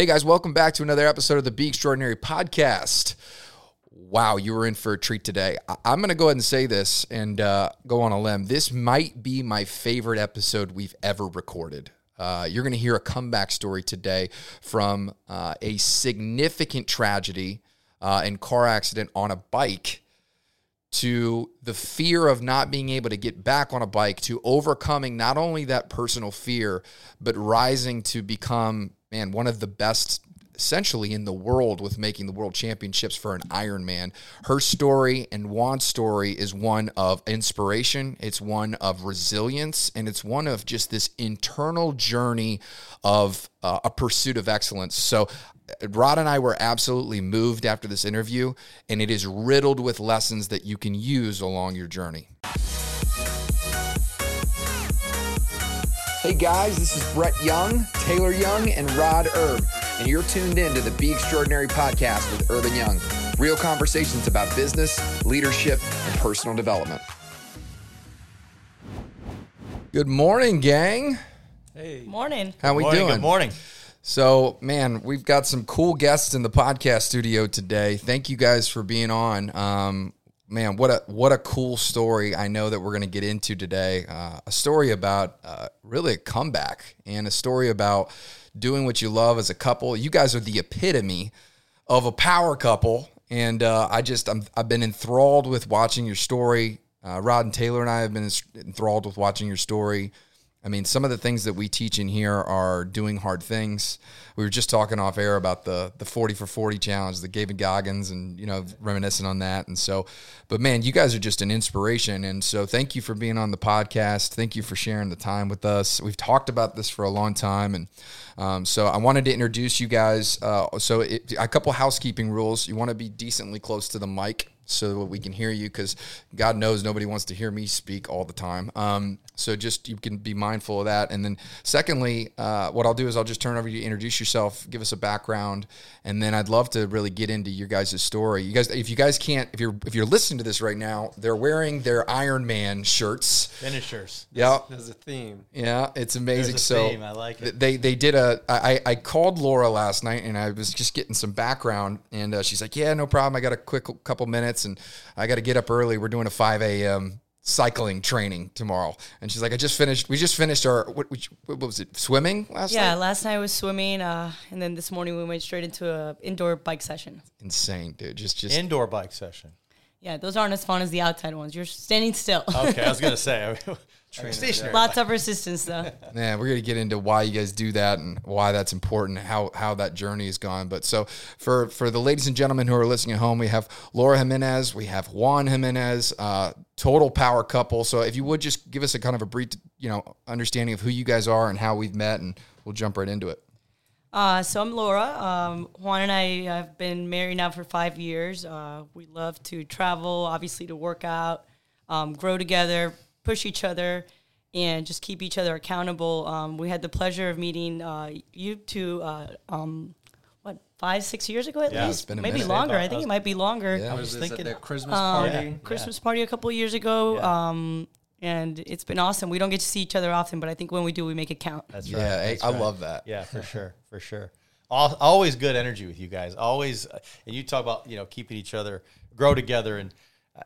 Hey guys, welcome back to another episode of the Be Extraordinary podcast. Wow, you were in for a treat today. I'm going to go ahead and say this and uh, go on a limb. This might be my favorite episode we've ever recorded. Uh, you're going to hear a comeback story today from uh, a significant tragedy uh, and car accident on a bike to the fear of not being able to get back on a bike to overcoming not only that personal fear but rising to become man one of the best essentially in the world with making the world championships for an Ironman. Her story and Juan's story is one of inspiration, it's one of resilience, and it's one of just this internal journey of uh, a pursuit of excellence. So Rod and I were absolutely moved after this interview, and it is riddled with lessons that you can use along your journey. Hey guys, this is Brett Young, Taylor Young, and Rod Erb, and you're tuned in to the Be Extraordinary podcast with Erb and Young. Real conversations about business, leadership, and personal development. Good morning, gang. Hey. Morning. How are we morning, doing? Good morning. So, man, we've got some cool guests in the podcast studio today. Thank you guys for being on. Um, man, what a what a cool story! I know that we're going to get into today. Uh, a story about uh, really a comeback and a story about doing what you love as a couple. You guys are the epitome of a power couple, and uh, I just I'm, I've been enthralled with watching your story. Uh, Rod and Taylor and I have been enthralled with watching your story. I mean, some of the things that we teach in here are doing hard things. We were just talking off air about the the forty for forty challenge, the David Goggins, and you know, reminiscing on that. And so, but man, you guys are just an inspiration. And so, thank you for being on the podcast. Thank you for sharing the time with us. We've talked about this for a long time, and um, so I wanted to introduce you guys. Uh, so, it, a couple housekeeping rules: you want to be decently close to the mic so that we can hear you because God knows nobody wants to hear me speak all the time. Um, so just you can be mindful of that. And then secondly, uh, what I'll do is I'll just turn over to you, introduce yourself, give us a background, and then I'd love to really get into your guys' story. You guys, if you guys can't, if you're if you're listening to this right now, they're wearing their Iron Man shirts. Finishers. Yeah, There's a theme. yeah, it's amazing. A so theme. I like it. They they did a. I I called Laura last night and I was just getting some background and uh, she's like, yeah, no problem. I got a quick couple minutes and I got to get up early. We're doing a five a.m. cycling training tomorrow. And she's like, I just finished. We just finished our what, which, what was it? Swimming last Yeah, night. Yeah, last night I was swimming, uh, and then this morning we went straight into a indoor bike session. Insane, dude. Just just Indoor bike session. Yeah, those aren't as fun as the outside ones. You're standing still. Okay, I was gonna say. Stationary. Lots of resistance though. Yeah, we're gonna get into why you guys do that and why that's important, how how that journey has gone. But so for for the ladies and gentlemen who are listening at home, we have Laura Jimenez, we have Juan Jimenez, uh, total power couple. So if you would just give us a kind of a brief, you know, understanding of who you guys are and how we've met, and we'll jump right into it. Uh, so I'm Laura. Um, Juan and I have been married now for five years. Uh, we love to travel, obviously to work out, um, grow together, push each other, and just keep each other accountable. Um, we had the pleasure of meeting uh, you two. Uh, um, what five, six years ago at Yeah, least, it's been a maybe minute. longer. I I think was- it might be longer. Yeah. Was this thinking- at the Christmas Um, party? Christmas party a couple years ago. Yeah. Um, and it's been awesome. We don't get to see each other often, but I think when we do, we make it count. That's right. Yeah, that's I right. love that. Yeah, for sure, for sure. Al- Always good energy with you guys. Always, uh, and you talk about you know keeping each other grow together, and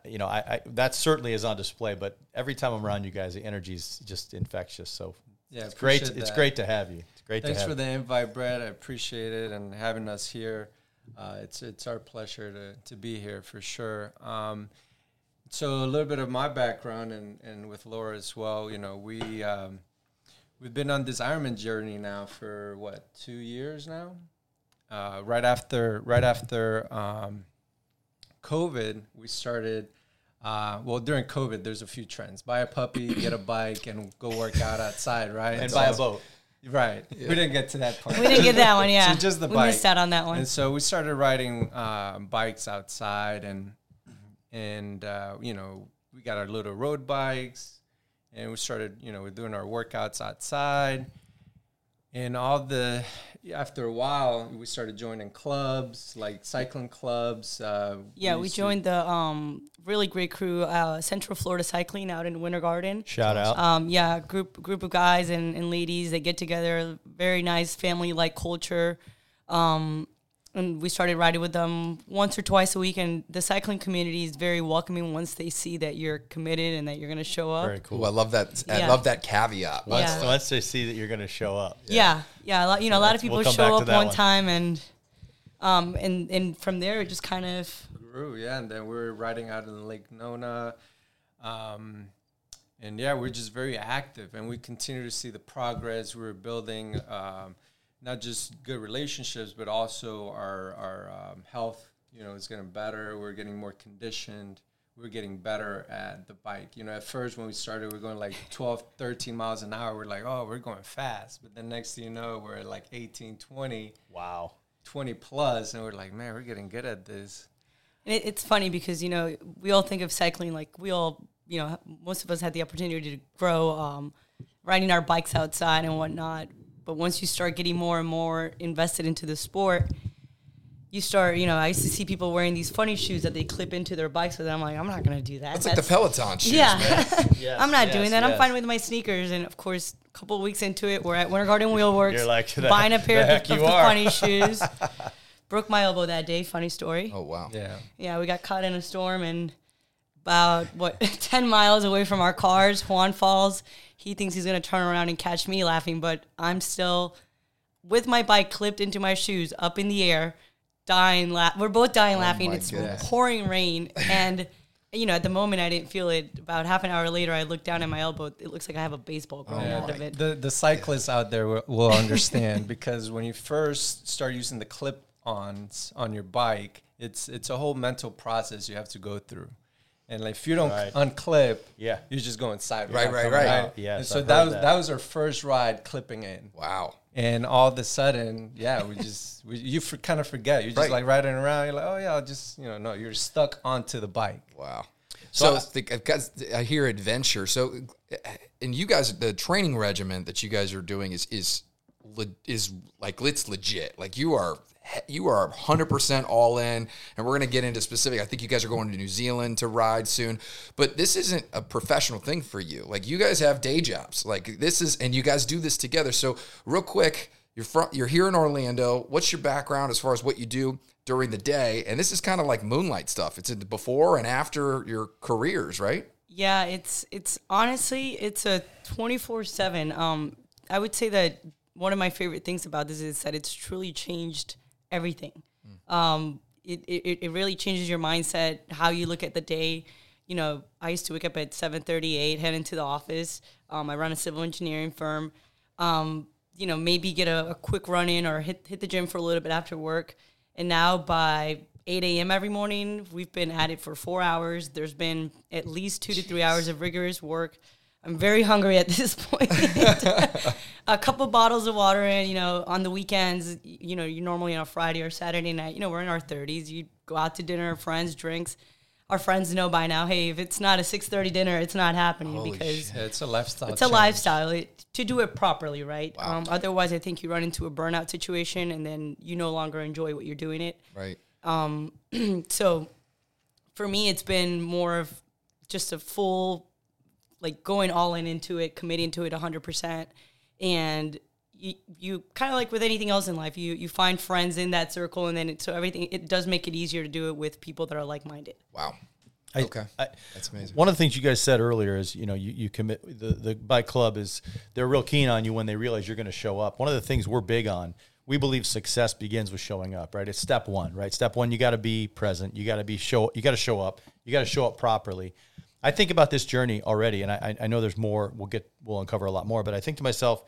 you know I, I that certainly is on display. But every time I'm around you guys, the energy is just infectious. So Yeah, it's great. appreciate It's great to have you. It's great Thanks to have. for the invite, Brett. I appreciate it and having us here. Uh, it's it's our pleasure to, to be here for sure. Um, so a little bit of my background and, and with Laura as well. You know, we um, we've been on this Ironman journey now for what two years now. Uh, right after right after um, COVID, we started. Uh, well, during COVID, there's a few trends: buy a puppy, get a bike, and go work out outside, right? and So- buy a boat. Right. We didn't get to that part. We didn't get that one, yeah. So just the we bike. missed out on that one. And so we started riding uh, bikes outside, and and uh, you know we got our little road bikes, and we started you know we're doing our workouts outside, and all the after a while we started joining clubs like cycling clubs. Uh, yeah, we used to- joined the um, really great crew, uh, Central Florida Cycling out in Winter Garden. Shout out. Um, yeah, group group of guys and, and ladies. that get together. Very nice family like culture. Um, and we started riding with them once or twice a week. And the cycling community is very welcoming once they see that you're committed and that you're going to show up. Very cool. Ooh, I love that. I love that caveat. Once, Yeah. once they see that you're going to show up. Yeah, yeah. a lot, you know, a lot of people we'll show up one one. time, and um, and and from there it just kind of grew, yeah. And then we are riding out in Lake Nona. Um, and yeah, we're just very active and we continue to see the progress. We're building um, not just good relationships, but also our, our um, health, you know, is getting better. We're getting more conditioned. We're getting better at the bike. You know, at first when we started, we are going like 12, 13 miles an hour. We're like, oh, we're going fast. But then next thing you know, we're at like 18, 20, Wow. 20 plus, and we're like, man, we're getting good at this. And it, it's funny because you know we all think of cycling like we all you know most of us had the opportunity to grow um, riding our bikes outside and whatnot. But once you start getting more and more invested into the sport, you start you know I used to see people wearing these funny shoes that they clip into their bikes, and I'm like I'm not gonna do that. It's like the Peloton shoes, yeah. man. Yes, I'm not yes, doing that. I'm fine with my sneakers. And of course, a couple of weeks into it, we're at Winter Garden Wheelworks, You're like, the- buying a pair the of, heck the, of the funny shoes. Broke my elbow that day. Funny story. Oh wow. Yeah. Yeah, we got caught in a storm and about what ten miles away from our cars, Juan falls. He thinks he's gonna turn around and catch me laughing, but I'm still with my bike clipped into my shoes, up in the air, dying. La- We're both dying oh laughing. my It's goodness. pouring rain, and you know, at the moment, I didn't feel it. About half an hour later, I looked down at my elbow. It looks like I have a baseball oh growing out of it. The the cyclists out there will, will understand because when you first start using the clip-ons on your bike, it's it's a whole mental process you have to go through. And like if you don't Right. unclip, Yeah. you're just going sideways. Right, not right, right. Yeah. So I've that was that. that. was our first ride clipping in. Wow. And all of a sudden, yeah, we just we, you for, kind of forget. You're just Right. like riding around. You're like, oh yeah, I'll just you know, no, you're stuck onto the bike. Wow. So, So the, guys, I hear adventure. So, and you guys, the training regimen that you guys are doing is is is like it's legit. Like you are you are 100% all in and we're going to get into specific i think you guys are going to new zealand to ride soon but this isn't a professional thing for you. Like you guys have day jobs like this is and you guys do this together. So real quick you're from you're here in orlando what's your background as far as what you do during the day? And this is kind of like moonlight stuff. It's in the before and after your careers right? Yeah, it's it's honestly it's a twenty four seven. Um, I would say that one of my favorite things about this is that it's truly changed everything. Um, it, it it really changes your mindset, how you look at the day. You know, I used to wake up at seven thirty eight, head into the office. Um, I run a civil engineering firm. Um, you know, maybe get a, a quick run in or hit hit the gym for a little bit after work. And now by 8 a.m. every morning, we've been at it for four hours. There's been at least two to three hours of rigorous work. I'm very hungry at this point. a couple bottles of water, and you know, on the weekends, you know, you normally on a Friday or Saturday night, you know, we're in our 30s. You go out to dinner, friends, drinks. Our friends know by now, hey, if it's not a 6:30 dinner, it's not happening because Yeah, it's a lifestyle. it's a change. lifestyle it, to do it properly, right? Um, otherwise, I think you run into a burnout situation, and then you no longer enjoy what you're doing it. right So, for me, it's been more of just a full, like going all in into it, committing to it 100 percent, and you, you kind of like with anything else in life, you you find friends in that circle, and then it, so everything it does make it easier to do it with people that are like minded. wow I- okay I- that's amazing One of the things you guys said earlier is, you know, you, you commit the, the bike club is they're real keen on you when they realize you're going to show up. One of the things we're big on, we believe success begins with showing up, right? It's step one, right? Step one, you got to be present. You got to be show, you got to show up. You got to show up properly. I think about this journey already, and I, I know there's more. We'll get, we'll uncover a lot more. But I think to myself,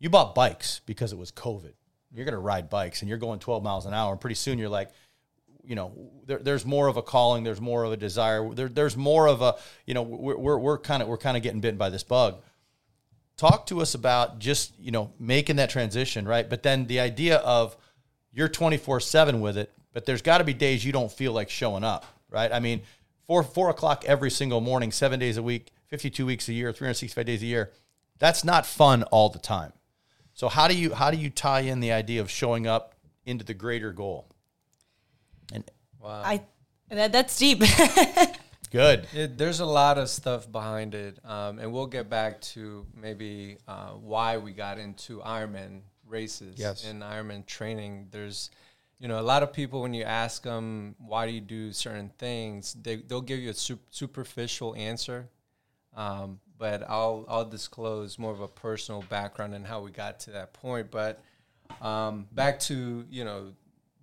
you bought bikes because it was COVID. You're going to ride bikes, and you're going 12 miles an hour, and pretty soon you're like, you know, there, there's more of a calling, there's more of a desire, there, there's more of a, you know, we're, we're, kind of we're kind of getting bitten by this bug. Talk to us about just you know making that transition, right? But then the idea of you're 24 seven with it, but there's got to be days you don't feel like showing up, right? I mean, four four o'clock every single morning, seven days a week, 52 weeks a year, 365 days a year. That's not fun all the time. So how do you how do you tie in the idea of showing up into the greater goal? And I that, that's deep. good. It, there's a lot of stuff behind it, um, and we'll get back to maybe uh, why we got into Ironman races Yes. in Ironman training. There's, you know, a lot of people when you ask them why do you do certain things, they they'll give you a sup- superficial answer. Um, but I'll I'll disclose more of a personal background and how we got to that point. But um, back to you know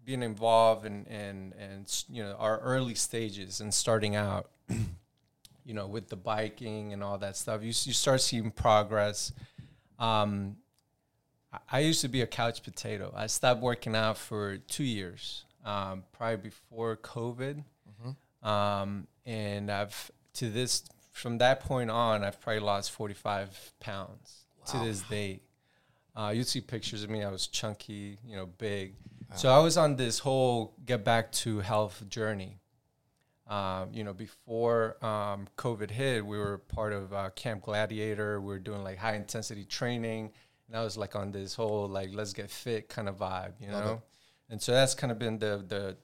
being involved and and and you know our early stages and starting out you know with the biking and all that stuff you, you start seeing progress um, I- used to be a couch potato i stopped working out for two years um, probably before covid um, and i've to this from that point on i've probably lost 45 pounds to this day uh, you'd see pictures of me. I was chunky, you know, big. So I was on this whole get back to health journey. Um, you know, before um, COVID hit, we were part of uh, Camp Gladiator. We were doing like high intensity training, and I was like on this whole like let's get fit kind of vibe, you Love know. And so that's kind of been the the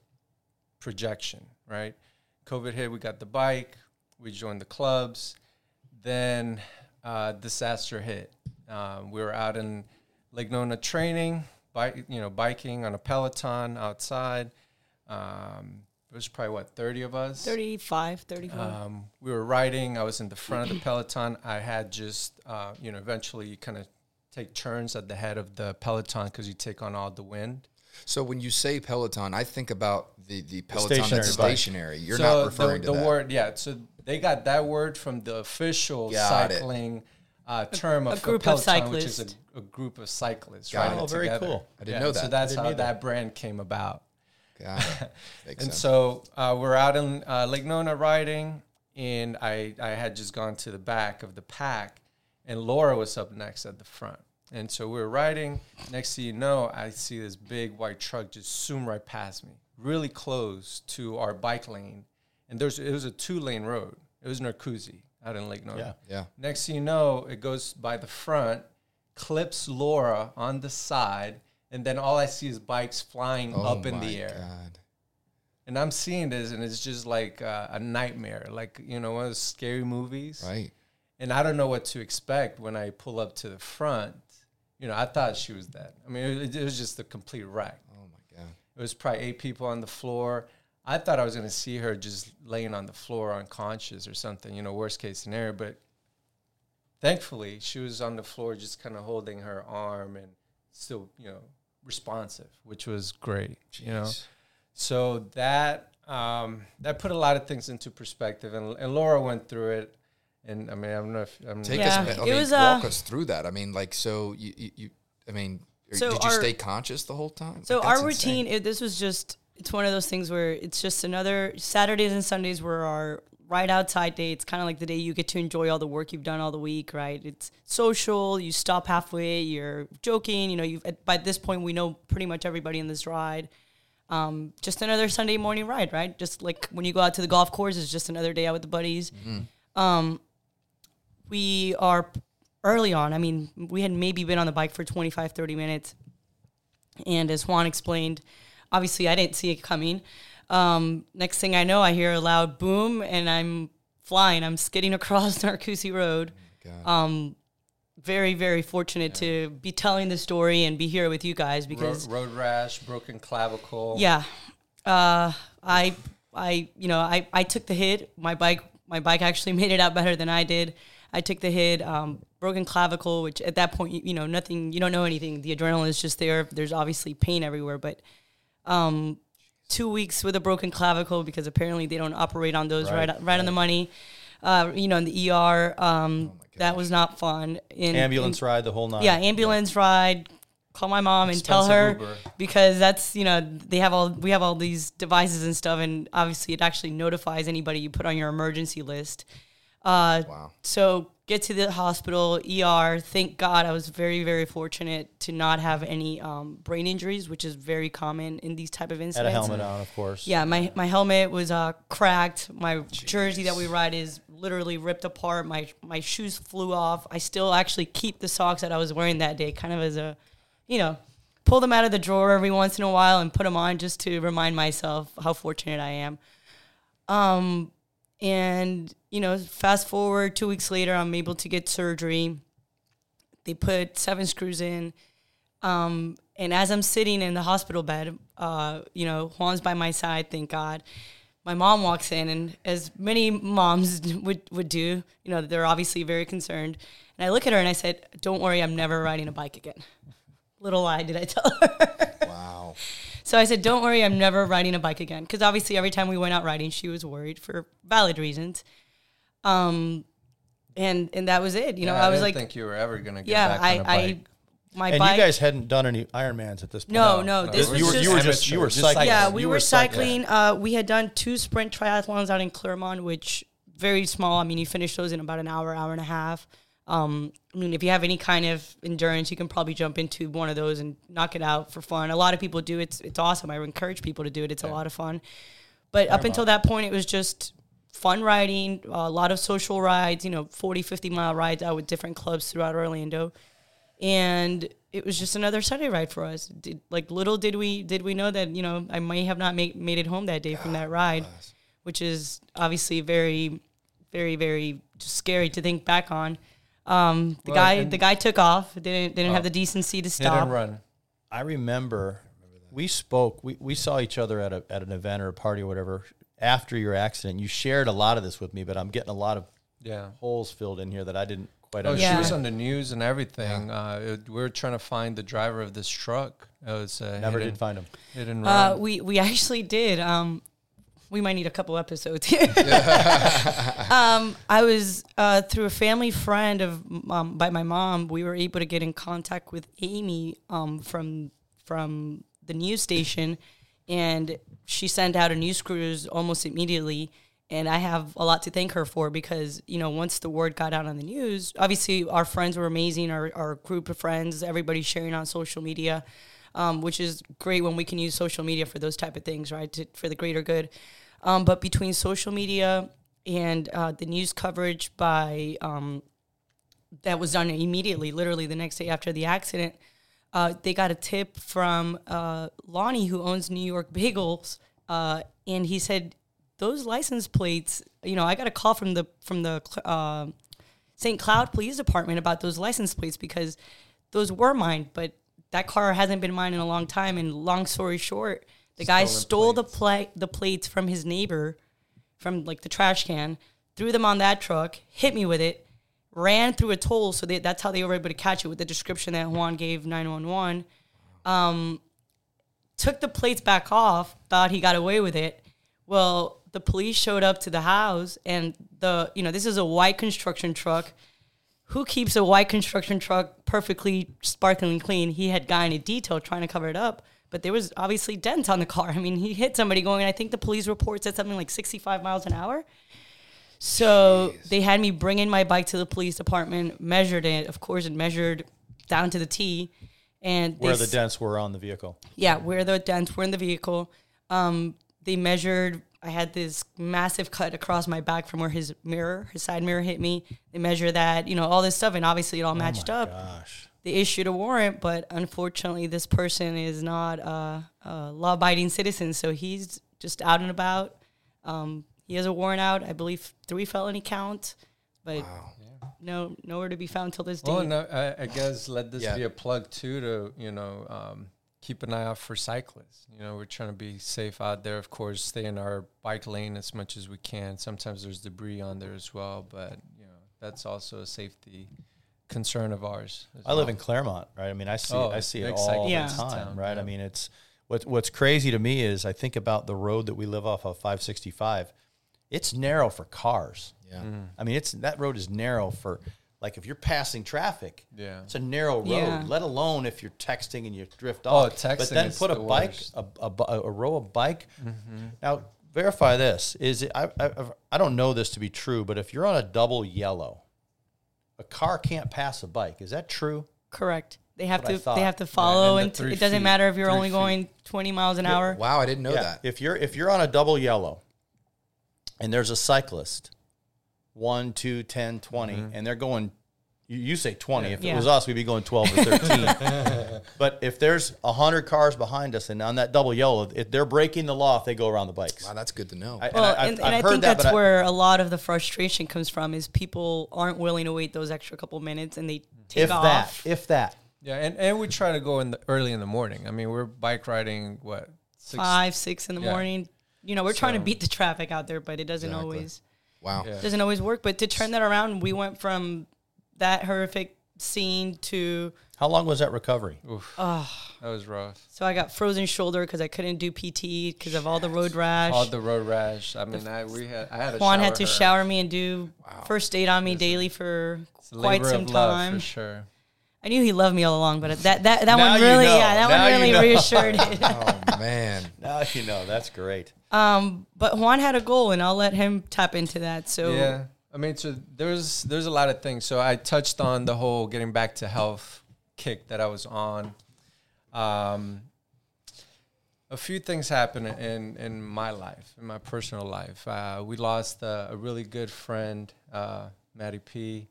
projection, right? COVID hit, we got the bike, we joined the clubs. Then uh, disaster hit. Um, we were out in Lake Nona training, bike, you know, biking on a Peloton outside. Um, it was probably what thirty of us. 35, 35. Um, we were riding. I was in the front of the peloton. I had just, uh, you know, eventually kind of take turns at the head of the peloton because you take on all the wind. So when you say Peloton, I think about the the Peloton stationary that's bike. stationary. You're So not referring the, to the that. word. Yeah, so they got that word from the official Got it. cycling uh, term of a group of peloton, which is a, a group of cyclists. Got riding it. Oh, very together. cool. I didn't know that. So that's how either. that brand came about. Got it. Makes and sense. so uh, we're out in uh, Lake Nona riding, and I, I had just gone to the back of the pack, and Laura was up next at the front. And so we were riding. Next thing you know, I see this big white truck just zoom right past me, really close to our bike lane. And there's it was a two lane road. It was Narcoossee out in Lake Nona. Yeah. yeah. Next thing you know, it goes by the front, clips Laura on the side, and then all I see is bikes flying Oh up in the air God. and I'm seeing this, and it's just like uh, a nightmare, like you know, one of those scary movies. Right. And I don't know what to expect when I pull up to the front. You know, I thought she was dead. I mean, it, it was just a complete wreck. Oh my God. It was probably eight people on the floor. I thought I was going to see her just laying on the floor unconscious or something. You know, worst case scenario. But thankfully, she was on the floor, just kind of holding her arm and still, you know, responsive, which was great. You know. So that um, that put a lot of things into perspective, and, and Laura went through it. And I mean, I don't know if I'm Take Yeah, us. I it mean, was, walk uh, us through that. I mean, like, so you, you, you I mean, So did you our- stay conscious the whole time? So Like, our routine, it, this was just, it's one of those things where it's just another, Saturdays and Sundays were our right outside day. It's kind of like the day you get to enjoy all the work you've done all the week, right? It's social, you stop halfway, you're joking, you know, you've, at- by this point, we know pretty much everybody in this ride. Um, just another Sunday morning ride, right? Just like when you go out to the golf course, it's just another day out with the buddies. Mm-hmm. Um, we are early on. I mean, we had maybe been on the bike for 25, 30 minutes. And as Juan explained, obviously I didn't see it coming. Um, next thing I know, I hear a loud boom and I'm flying. I'm skidding across Narcoossee Road. God. Um, very, very fortunate to be telling the story and be here with you guys because road, road rash, broken clavicle. yeah. Uh, I, I, you know, I, I took the hit. My bike, my bike actually made it out better than I did. I took the hit, um, broken clavicle, which at that point, you, you know, nothing, you don't know anything. The adrenaline is just there. There's obviously pain everywhere, but, um, two weeks with a broken clavicle because apparently they don't operate on those right, right, on the money. Uh, you know, in the ER, um, that was not fun. In, Ambulance in- ride the whole night. yeah, ambulance ride. Call my mom and tell her Uber. because that's you know they have all we have all these devices and stuff, and obviously it actually notifies anybody you put on your emergency list. Uh, Wow. So get to the hospital, ER. Thank God I was very very fortunate to not have any um, brain injuries, which is very common in these type of Had incidents. a helmet on, of course. Yeah, my, my helmet was uh, cracked. My jersey that we ride is literally ripped apart. My my shoes flew off. I still actually keep the socks that I was wearing that day, kind of as a, you know, pull them out of the drawer every once in a while and put them on just to remind myself how fortunate I am. Um, and you know, fast forward two weeks later, I'm able to get surgery. They put seven screws in. Um, and as I'm sitting in the hospital bed, uh, you know, Juan's by my side, thank God. My mom walks in, and as many moms would, would do, you know, they're obviously very concerned. And I look at her and I said, Don't worry, I'm never riding a bike again. Little lie did I tell her. Wow. So I said, "Don't worry, I'm never riding a bike again." Because obviously, every time we went out riding, she was worried for valid reasons. Um, and and that was it. You know, Yeah, I was didn't like, think you were ever gonna get yeah, back I, on a I, bike. my and bike. you guys hadn't done any Ironmans at this point. no, no, this you was were just, you were just you were Just cycling. yeah, we You were cycling. cycling. Uh, we had done two sprint triathlons out in Clermont, which very small. I mean, you finish those in about an hour, hour and a half. Um, I mean, if you have any kind of endurance, you can probably jump into one of those and knock it out for fun. A lot of people do. It's it's awesome. I would encourage people to do it. It's a lot of fun. But up until that point, it was just fun riding, a lot of social rides, you know, 40, 50 mile rides out with different clubs throughout Orlando. And it was just another Sunday ride for us. Did, like little did we did we know that, you know, I may have not make, made it home that day from that ride, which is obviously very, very, very scary to think back on. Um, the Well, guy the guy took off, didn't didn't Oh. have the decency to stop. run. I remember we spoke. We, we saw each other at a at an event or a party or whatever after your accident. You shared a lot of this with me, but I'm getting a lot of Yeah. holes filled in here that I didn't quite Oh, understand. she was on the news and everything. Uh, it, we were trying to find the driver of this truck. It was uh, Never hit did and- find him. Hit and Uh, we we actually did. Um, we might need a couple episodes here. um, I was uh, through a family friend of um, by my mom. We were able to get in contact with Amy um, from from the news station, and she sent out a news cruise almost immediately. And I have a lot to thank her for because you know once the word got out on the news, obviously our friends were amazing. Our our group of friends, everybody sharing on social media um, which is great when we can use social media for those type of things, right, to, for the greater good. Um, but between social media and uh, the news coverage by um, that was done immediately, literally the next day after the accident, uh, they got a tip from uh, Lonnie, who owns New York Bagels, uh, and he said those license plates. You know, I got a call from the from the uh, St. Cloud Police Department about those license plates because those were mine, but that car hasn't been mine in a long time. And long story short, the guy Stolen stole the plates. pla- the plates from his neighbor, from like the trash can, threw them on that truck, hit me with it, ran through a toll. So they, that's how they were able to catch it with the description that Juan gave 911. Um, took the plates back off, thought he got away with it. Well, the police showed up to the house, and the you know this is a white construction truck. Who keeps a white construction truck perfectly sparkling clean? He had guy in a detail trying to cover it up, but there was obviously dents on the car. I mean, he hit somebody going. I think the police report said something like 65 miles an hour. So they had me bring in my bike to the police department, measured it. Of course, it measured down to the T. And Where the dents were on the vehicle. yeah, where the dents were in the vehicle. Um, they measured. I had this massive cut across my back from where his mirror, his side mirror, hit me. They measured that, you know, all this stuff, and obviously it all matched up. Gosh. They issued a warrant, but unfortunately, this person is not a, a law-abiding citizen, so he's just out and about. Um, he has a warrant out, I believe, three felony counts, but no, nowhere to be found till this day. Well, no, I, I guess let this Yeah. be a plug too to you know um, keep an eye out for cyclists. You know, we're trying to be safe out there. Of course, stay in our bike lane as much as we can. Sometimes there's debris on there as well, but you know that's also a safety concern of ours. as I live in Clermont, right? I mean, I see Oh, I see it big all cycling the Yeah. time, town, right? I mean, it's what what's crazy to me is I think about the road that we live off of 565. It's narrow for cars. Yeah. Mm. I mean, it's that road is narrow for like if you're passing traffic. Yeah. It's a narrow road, Yeah. let alone if you're texting and you drift off. Oh, off. but texting then is put a the bike, a, a, a row of bike. Mm-hmm. Now, verify this. Is it? I, I I don't know this to be true, but if you're on a double yellow, a car can't pass a bike. Is that true? Correct. They have what to. They have to follow, and and, t- it doesn't feet, matter if you're only feet. going 20 miles an hour. Wow, I didn't know that. If you're if you're on a double yellow and there's a cyclist, one, two, 10, 20, Mm-hmm. and they're going you, you say 20. If it Yeah. was us, we'd be going 12 or 13. but if there's 100 cars behind us and on that double yellow, if they're breaking the law if they go around the bikes. Wow, that's good to know. I- Well, I've- and, and I've I heard think that, that's where a lot of the frustration comes from is people aren't willing to wait those extra couple minutes and they take if off. that, if that. Yeah, and, and we try to go in the early in the morning. I mean, we're bike riding what six, Five, six in the Yeah. morning. You know, we're trying to beat the traffic out there, but it doesn't Exactly. always Wow. Yeah. doesn't always work. But to turn that around, we went from that horrific scene to How long was that recovery? Oof, oh, that was rough. so I got frozen shoulder because I couldn't do PT because of all the road rash. All the road rash. I mean, I we had I had to Juan had to her. shower me and do first aid on me daily for It's a quite labor some of love, time. for sure. I knew he loved me all along, but that that, that Now one you really, know. yeah, that Now one you really know. reassured it. Oh man. Now you know. That's great. um, but Juan had a goal, and I'll let him tap into that. So Yeah, I mean, so there's there's a lot of things. So I touched on the whole getting back to health kick that I was on. Um, a few things happened in in my life, in my personal life. Uh, we lost a, a really good friend, uh, Maddie P,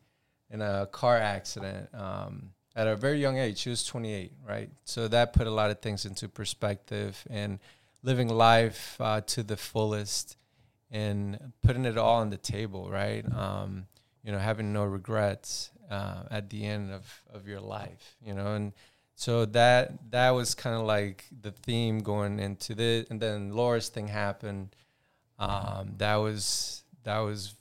in a car accident um, at a very young age. She was 28, right? So that put a lot of things into perspective and living life uh, to the fullest and putting it all on the table, right? Um, you know, having no regrets uh, at the end of, of your life, you know, and so that that was kind of like the theme going into this, and then Laura's thing happened. Um, that was that was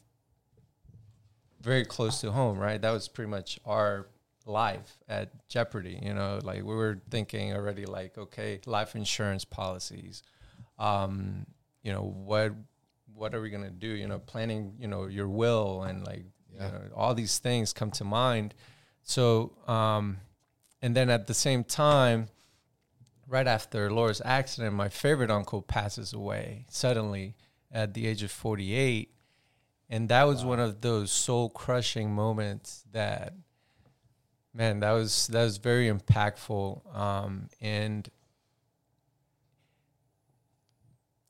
very close to home, right? That was pretty much our life at jeopardy. You know, like we were thinking already, like okay, life insurance policies. Um, you know what what are we gonna do? You know, planning. You know, your will and like Yeah. you know, all these things come to mind. So, um, and then at the same time, right after Laura's accident, my favorite uncle passes away suddenly at the age of 48. And that was one of those soul crushing moments that, man, that was, that was very impactful. Um, and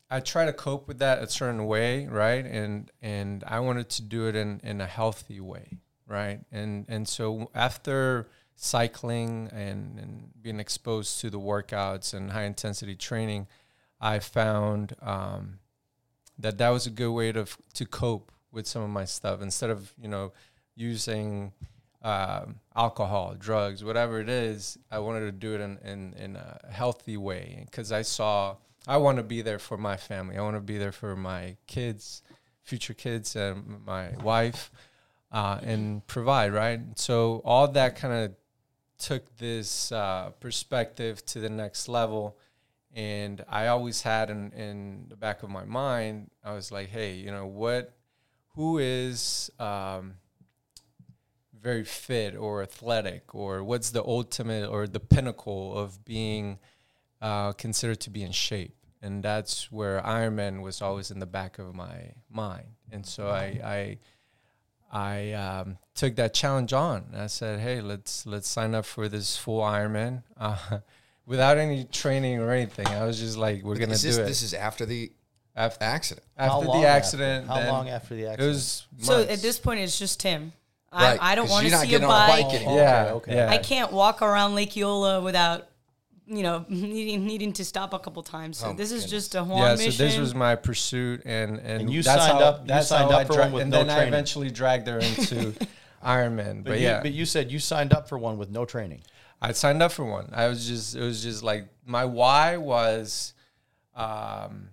I try to cope with that a certain way, right? And, and I wanted to do it in, in a healthy way, right? And, and so after, cycling and, and being exposed to the workouts and high intensity training, I found um, that that was a good way to to cope with some of my stuff instead of you know using um alcohol, drugs, whatever it is. I wanted to do it in in, in a healthy way because I saw I want to be there for my family. I want to be there for my kids, future kids, and my wife. Uh, and provide right. So all that kind of took this uh, perspective to the next level. And I always had in, in the back of my mind, I was like, hey, you know, what, who is um, very fit or athletic, or what's the ultimate or the pinnacle of being uh, considered to be in shape? And that's where Ironman was always in the back of my mind. And so I, I I um, took that challenge on. I said, "Hey, let's let's sign up for this full Ironman uh, without any training or anything." I was just like, "We're gonna do this, it." this is after the after accident. After long the accident, After? How then long after the accident? It accident? was so at this point, it's just him. Right, I, I don't want to you're see a getting on a bike. bike anymore. yeah, Okay, okay. yeah. I can't walk around Lake Eola without, you know, needing needing to stop a couple times. So Oh, this is goodness. just a Juan yeah, mission. so this was my pursuit, and and, And you that's signed how, up- you signed how up I for dra- one with and no then I eventually dragged her into Ironman. But, but, yeah, you, but you said you signed up for one with no training. I signed up for one. I was just it was just like my why was, um,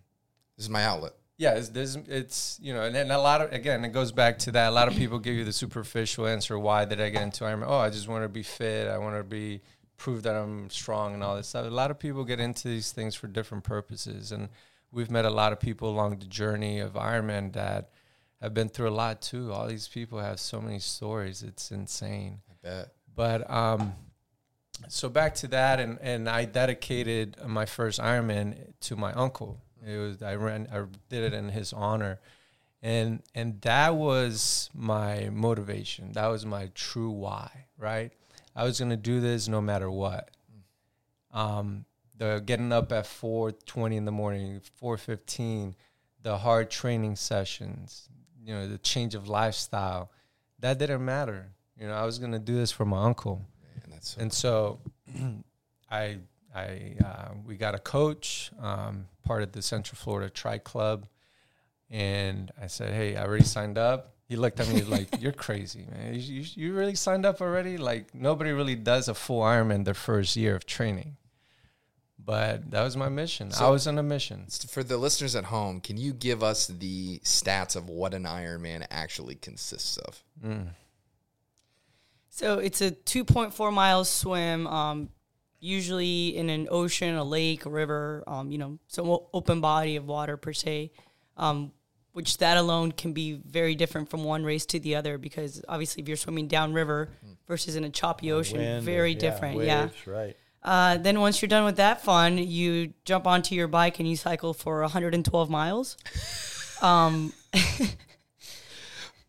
This is my outlet. Yeah, it's, this, it's you know, and, and a lot of again, it goes back to that. A lot of people give you the superficial answer. Why did I get into Ironman? Oh, I just want to be fit. I want to be prove that I'm strong and all this stuff. A lot of people get into these things for different purposes, and we've met a lot of people along the journey of Ironman that have been through a lot too. All these people have so many stories. It's insane. I bet. But um, so back to that, and and I dedicated my first Ironman to my uncle. It was I ran, I did it in his honor, and and that was my motivation. That was my true why. Right, I was gonna do this no matter what. Um, the getting up at four twenty in the morning, four fifteen, the hard training sessions, you know, the change of lifestyle, that didn't matter. You know, I was gonna do this for my uncle, Man, that's so and so I I uh, we got a coach, um, part of the Central Florida Tri Club, and I said, hey, I already signed up. he looked at me like, "You're crazy, man. You, you, you really signed up already? Like nobody really does a full Ironman their first year of training." But that was my mission. I was on a mission. For the listeners at home, can you give us the stats of what an Ironman actually consists of? So it's a 2.4 miles swim, um, usually in an ocean, a lake, a river, um, you know, some open body of water per se, um, which that alone can be very different from one race to the other because obviously if you're swimming downriver versus in a choppy ocean, Wind, very yeah, different. yeah. right. Uh, then once you're done with that fun, you jump onto your bike and you cycle for 112 miles. Um,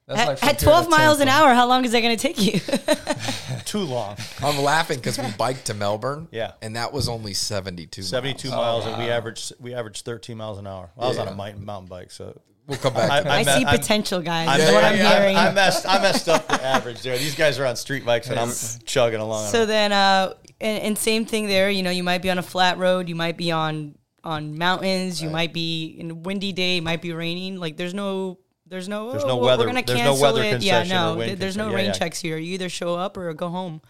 That's at, like at 12 miles an hour, how long is that going to take you? Too long. I'm laughing because we biked to Melbourne. Yeah. And that was only 72 72 miles. miles, and we averaged we averaged 13 miles an hour. Well, I was on a mountain, mountain bike, so We'll come back I- to that. I, I see I'm- potential, guys. I, is what I'm yeah, hearing. I, messed I messed up the average there. These guys are on street bikes, and I'm chugging along. so then, uh, and, and same thing there. You know, you might be on a flat road, you might be on on mountains, you might be in a windy day, it might be raining. Like there's no. There's no. There's oh, no well, weather- We're gonna there's no cancel weather it. Yeah, concession or no. wind th- There's no. Yeah, rain yeah. checks here. You either show up or go home.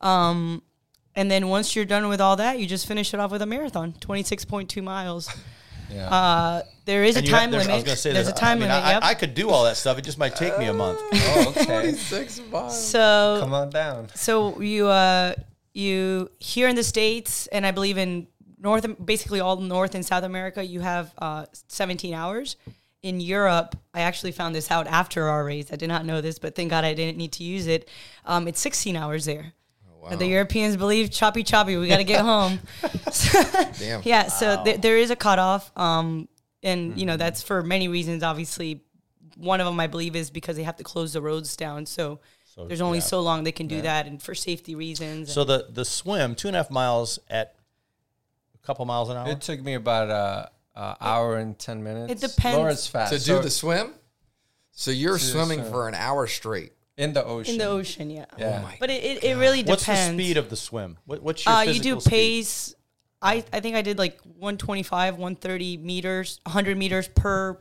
Um, and then once you're done with all that, you just finish it off with a marathon, 26.2 miles. Yeah. Uh, there is And a you have- time there's- limit. I was gonna say there's a time I mean, limit. I, yep. I could do all that stuff. It just might take me a month. oh, okay. 26 miles. so Come on down. So you uh you here in the states, and I believe in North, basically all North and South America, you have uh, 17 hours. In Europe, I actually found this out after our race. I did not know this, but thank God I didn't need to use it. Um, it's 16 hours there. The Europeans believe choppy choppy. We got to get home. Damn. Yeah, so th- there is a cutoff, um, and you know that's for many reasons. Obviously, one of them I believe is because they have to close the roads down. So, there's only yeah. so long they can do that, and for safety reasons. So the the swim two and a half miles at a couple miles an hour. It took me about a, a hour and ten minutes. It depends. Laura's fast. To So do the swim? So you're swimming swim. for an hour straight. in the ocean. in the ocean, yeah. Yeah. my But it, it, it really depends. What's the speed of the swim? What, what's your uh, you physical do speed? pace. I, I think I did like 125, 130 meters, 100 meters per.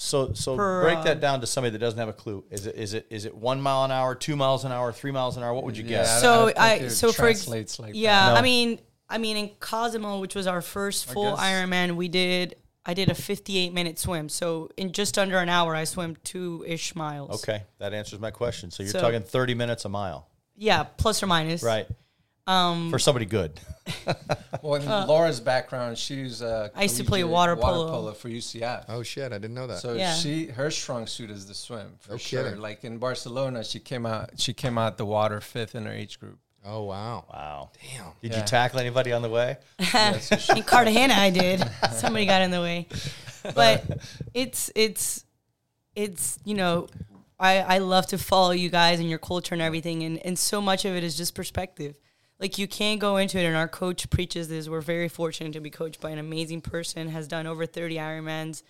So so per, break uh, that down to somebody that doesn't have a clue. Is it is it is it one mile an hour, two miles an hour, three miles an hour? What would you Yeah, guess? So think I, so for ex- like yeah, that. I mean I mean in Cozumel, which was our first full Ironman, we did I did a 58 minute swim. So in just under an hour, I swam two ish miles. Okay, that answers my question. So you're So- talking 30 minutes a mile, Yeah, plus or minus. right? Um, for somebody good. Well, in Laura's background, she's uh, I used to play collegiate water polo. for UCF. Oh shit, I didn't know that. So Yeah. she her strong suit is the swim for No sure. kidding. Like in Barcelona, she came out she came out the water fifth in her age group. Oh wow. Wow. Damn. Did Yeah. you tackle anybody on the way? in Cartagena I did. Somebody got in the way. But it's it's it's you know I I love to follow you guys and your culture and everything and and so much of it is just perspective. Like you can't go into it and our coach preaches this. We're very fortunate to be coached by an amazing person, has done over 30 Ironmans.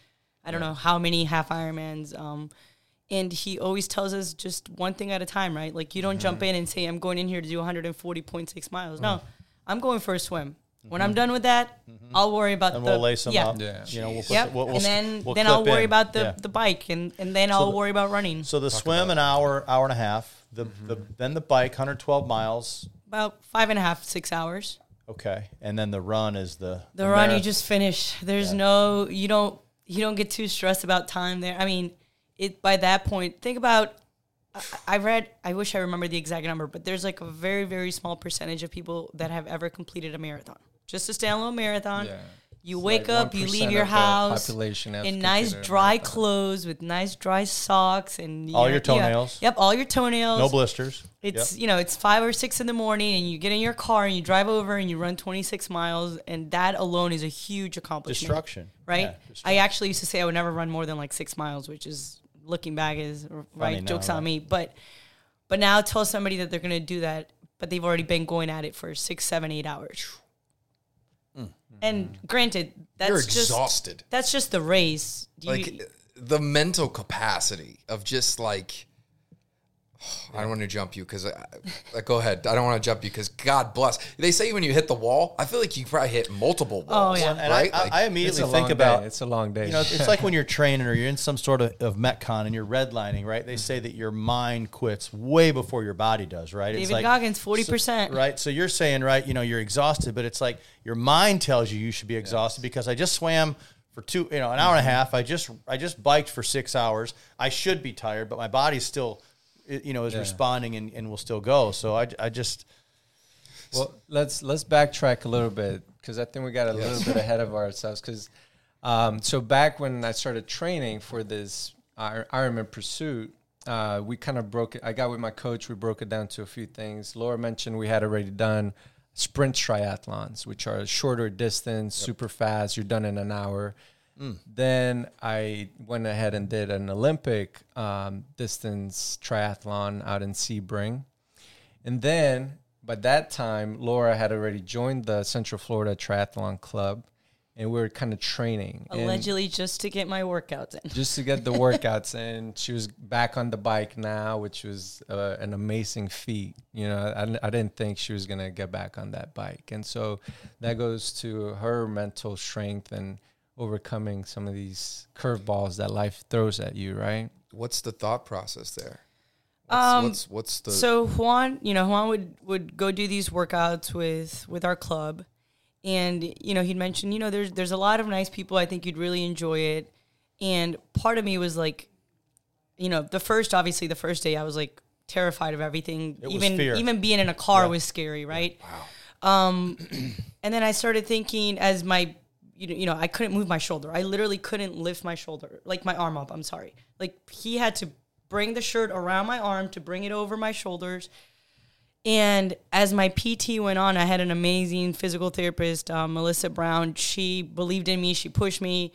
I don't know how many half Ironmans. Um and he always tells us just one thing at a time, right? Like you don't jump mm-hmm. in and say, I'm going in here to do 140.6 miles. No, mm-hmm. I'm going for a swim. When I'm mm-hmm. done with that, I'll worry about And the we'll lace them yeah. up. Yeah. You know, we'll Yep. the- we'll, we'll, and then we'll then I'll worry in. about the, Yeah. the bike and, and then I'll worry about running. So the swim an hour, hour and a half. The, the then the bike 112 miles. about five and a half, six hours. Okay, and then the run is the The, run you just finish. There's no you don't you don't get too stressed about time there. I mean, it by that point, think about I, read I wish I remember the exact number, but there's like a very, very small percentage of people that have ever completed a marathon. Just a standalone marathon. Yeah. You It's wake like up, you leave your house population in nice dry clothes with nice dry socks and you All know- your yeah. toenails. Yep, all your toenails. no blisters. It's Yep. you know it's five or six in the morning, and you get in your car and you drive over and you run 26 miles, and that alone is a huge accomplishment. destruction. right? Yeah, I actually used to say I would never run more than like six miles, which is looking back is right now, jokes right. on me. But but now tell somebody that they're gonna do that, but they've already been going at it for six, seven, eight hours. Mm. And mm-hmm. granted, that's You're just exhausted. that's just the race. You- like the mental capacity of just like I don't want to jump you because uh, go ahead. I don't want to jump you because God bless. They say when you hit the wall, I feel like you probably hit multiple oh, walls. Oh, yeah. And right. I, Like, I, I immediately think about day. It's a long day. you know, it's like when you're training or you're in some sort of, of metcon and you're redlining, right? They say that your mind quits way before your body does, right? It's David Goggins, 40%. so- right? So you're saying, right, you know, you're exhausted, but it's like your mind tells you you should be exhausted because I just swam for two, you know, an hour and a half. I just I just biked for six hours. I should be tired, but my body's still, i- you know, is responding and, and will still go. So I, I just Well, let's let's backtrack a little bit because I think we got a little bit ahead of ourselves. Because um, so back when I started training for this Ir- Ironman pursuit, uh, we kind of broke it. I got with my coach. We broke it down to a few things. Laura mentioned we had already done sprint triathlons, which are shorter distance, super fast. You're done in an hour. Then I went ahead and did an Olympic um, distance triathlon out in Sebring. And then by that time, Laura had already joined the Central Florida Triathlon Club, and we were kind of training. And Allegedly, just to get my workouts in. just to get the workouts in. She was back on the bike now, which was uh, an amazing feat. You know, I, I didn't think she was going to get back on that bike. And so that goes to her mental strength and overcoming some of these curveballs that life throws at you, right? what's the thought process there? What's, Um, what's, what's the so Juan, you know, Juan would would go do these workouts with with our club, and you know, he'd mention, you know, there's there's a lot of nice people. I think you'd really enjoy it, and part of me was like, you know, the first obviously the first day I was like terrified of everything. It was even fear. even being in a car was scary, right? Wow. Um, and then I started thinking as my you know, you know, I couldn't move my shoulder. I literally couldn't lift my shoulder, like my arm up. I'm sorry. Like he had to bring the shirt around my arm to bring it over my shoulders. And as my PT went on, I had an amazing physical therapist, um, Melissa Brown. She believed in me. She pushed me,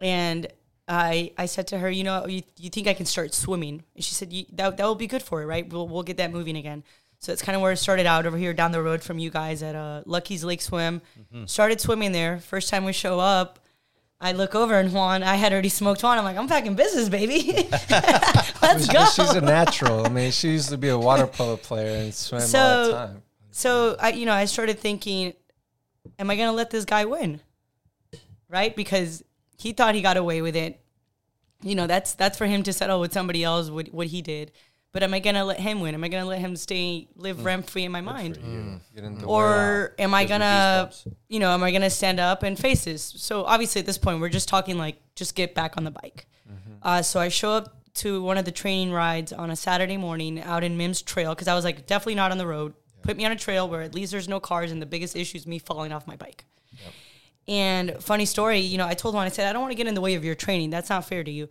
and I I said to her, you know, you, you think I can start swimming? And she said, that that will be good for it, right? We'll we'll get that moving again. So that's kind of where it started out over here down the road from you guys at uh, Lucky's Lake Swim. Started swimming there. First time we show up, I look over and Juan, I had already smoked Juan. I'm like, I'm packing business, baby. Let's go. She's a natural. I mean, she used to be a water polo player and swim all the time. so I, you know, I started thinking, am I going to let this guy win? Right? Because he thought he got away with it. You know, that's that's for him to settle with somebody else what, what he did. But am I going to let him win? Am I going to let him stay live rent free in my mind? Mm. Get in the way. Or am I gonna, you know, am I gonna stand up and face this? So obviously at this point we're just talking like just get back on the bike. Uh, so I show up to one of the training rides on a Saturday morning out in Mims Trail because I was like definitely not on the road. Put me on a trail where at least there's no cars and the biggest issue is me falling off my bike. And funny story, you know, I told him I said I don't want to get in the way of your training. That's not fair to you.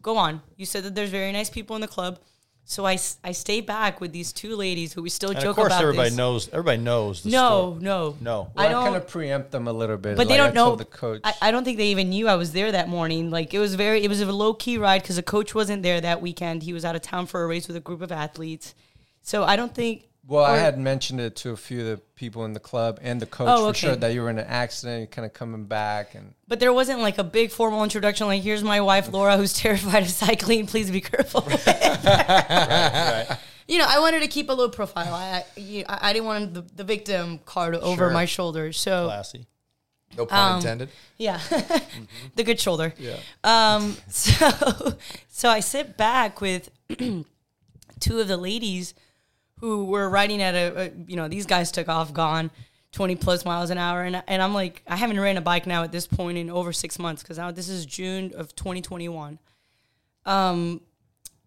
Go on. You said that there's very nice people in the club. So I, I stay back with these two ladies who we still and joke about. of course about everybody this. knows everybody knows the No, story. no, No. I Well, I, don't. kind of preempt them a little bit. but they don't I know. the coach. I, I don't think they even knew I was there that morning. Like it was very, it was a low key ride because the coach wasn't there that weekend. He was out of town for a race with a group of athletes. So I don't think. Well, I had mentioned it to a few of the people in the club and the coach Oh, for sure that you were in an accident, you're kind of coming back, and But there wasn't like a big formal introduction. Like, here's my wife Laura, who's terrified of cycling. Please be careful. You know, I wanted to keep a low profile. I, I, you- I I didn't want the, the victim card over Sure. my shoulder. So Classy. no pun um, intended? Yeah, the good shoulder. Yeah. Um. So, so I sit back with two of the ladies who were riding at a, a you know, these guys took off, gone, twenty plus miles an hour, and and I'm like, I haven't ran a bike now at this point in over six months because now this is June of 2021. Um,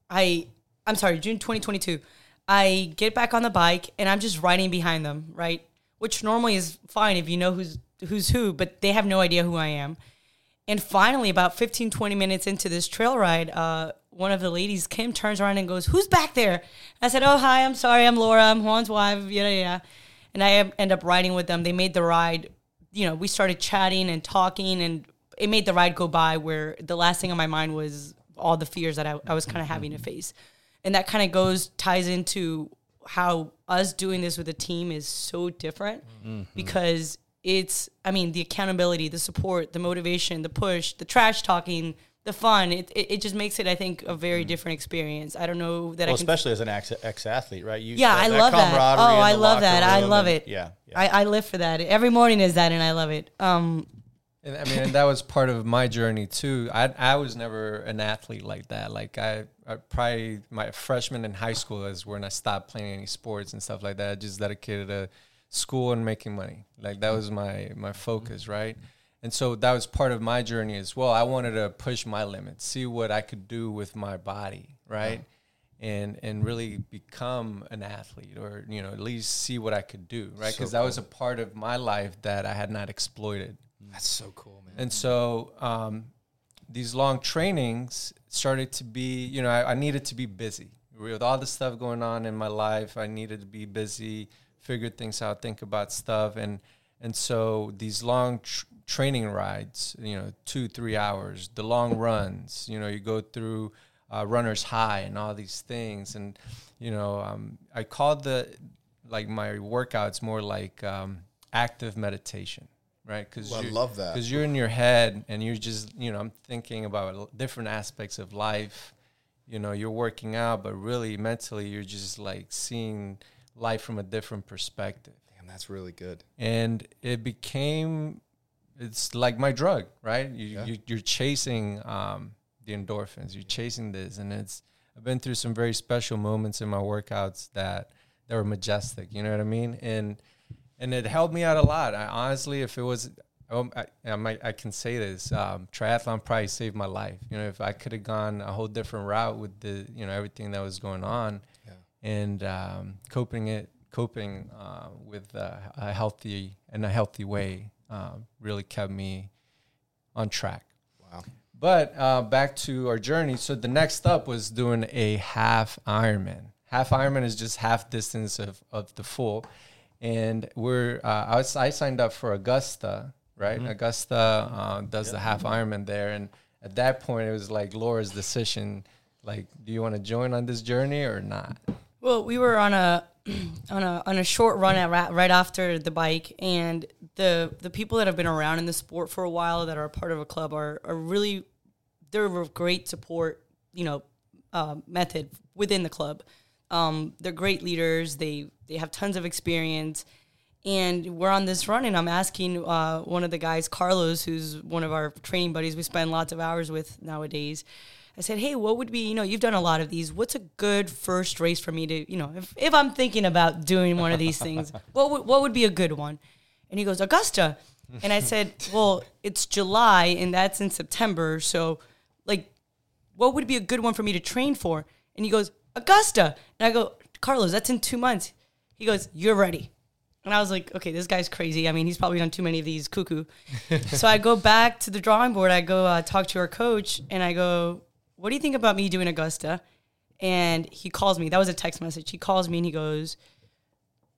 I I'm sorry, June 2022. I get back on the bike and I'm just riding behind them, right? Which normally is fine if you know who's who's who, but they have no idea who I am. And finally, about 15, 20 minutes into this trail ride, uh, one of the ladies, Kim, turns around and goes, Who's back there? I said, Oh, hi, I'm sorry, I'm Laura, I'm Juan's wife, yeah, yeah. And I end up riding with them. They made the ride, you know, we started chatting and talking, and it made the ride go by where the last thing on my mind was all the fears that I, I was kind of having to face. And that kind of goes, ties into how us doing this with a team is so different mm-hmm. because it's, I mean, the accountability, the support, the motivation, the push, the trash talking, the fun. It, it, it just makes it, I think, a very different experience. I don't know that Well, I can. especially as an ex, athlete right you yeah, I love that. camaraderie Oh, I love that. I room love and- it. yeah, yeah. I, I live for that. Every morning is that, and I love it. Um, And I mean, and that was part of my journey too. I I was never an athlete like that. Like I, I probably my freshman in high school is when I stopped playing any sports and stuff like that. I just dedicated to school and making money. Like that was my my focus, right? And so that was part of my journey as well. I wanted to push my limits, see what I could do with my body, right? And and really become an athlete, or you know, at least see what I could do, right? So Because that was a part of my life that I had not exploited. That's so cool, man. And so um, these long trainings started to be, you know, I, I needed to be busy with all the stuff going on in my life. I needed to be busy, figure things out, think about stuff, and and so these long tr- training rides, you know, two three hours, the long runs, you know, you go through uh, runner's high and all these things, and you know, um, I call the like my workouts more like um, active meditation, right? Because I love that. because you're in your head and you're just you know i'm thinking about different aspects of life you know you're working out but really mentally you're just like seeing life from a different perspective Damn, that's really good. and it became it's like my drug right? You, Yeah. you you're chasing um the endorphins. You're chasing this. And it's i've been through some very special moments in my workouts that that were majestic. You know what i mean? And and it helped me out a lot. I honestly if it was um, I, I, might, I can say this um, triathlon probably saved my life. You know if i could have gone a whole different route with the you know everything that was going on Yeah. and um, coping it coping uh, with uh, a healthy in a healthy way uh, really kept me on track. Wow. But uh, back to our journey. So the next up was doing a half Ironman. Half Ironman is just half distance of, of the full, and we're uh, I, was, I signed up for Augusta. Right, Augusta uh, does the half Ironman there, and at that point it was like Laura's decision. Like, do you want to join on this journey or not? Well, we were on a on a on a short run at right after the bike, and the the people that have been around in the sport for a while that are part of a club are are really they're a great support, you know, uh, method within the club. Um, they're great leaders. They they have tons of experience, and we're on this run. And I'm asking uh, one of the guys, Carlos, who's one of our training buddies. We spend lots of hours with nowadays. I said, hey, what would be, you know, you've done a lot of these. What's a good first race for me to, you know, if, if I'm thinking about doing one of these things, what would, what would be a good one? And he goes, Augusta. And I said, well, it's July and that's in September. So, like, what would be a good one for me to train for? And he goes, Augusta. And I go, Carlos, that's in two months. He goes, you're ready. And I was like, okay, this guy's crazy. I mean, he's probably done too many of these cuckoo. so I go back to the drawing board. I go uh, talk to our coach and I go, what do you think about me doing Augusta? And he calls me. That was a text message. He calls me and he goes,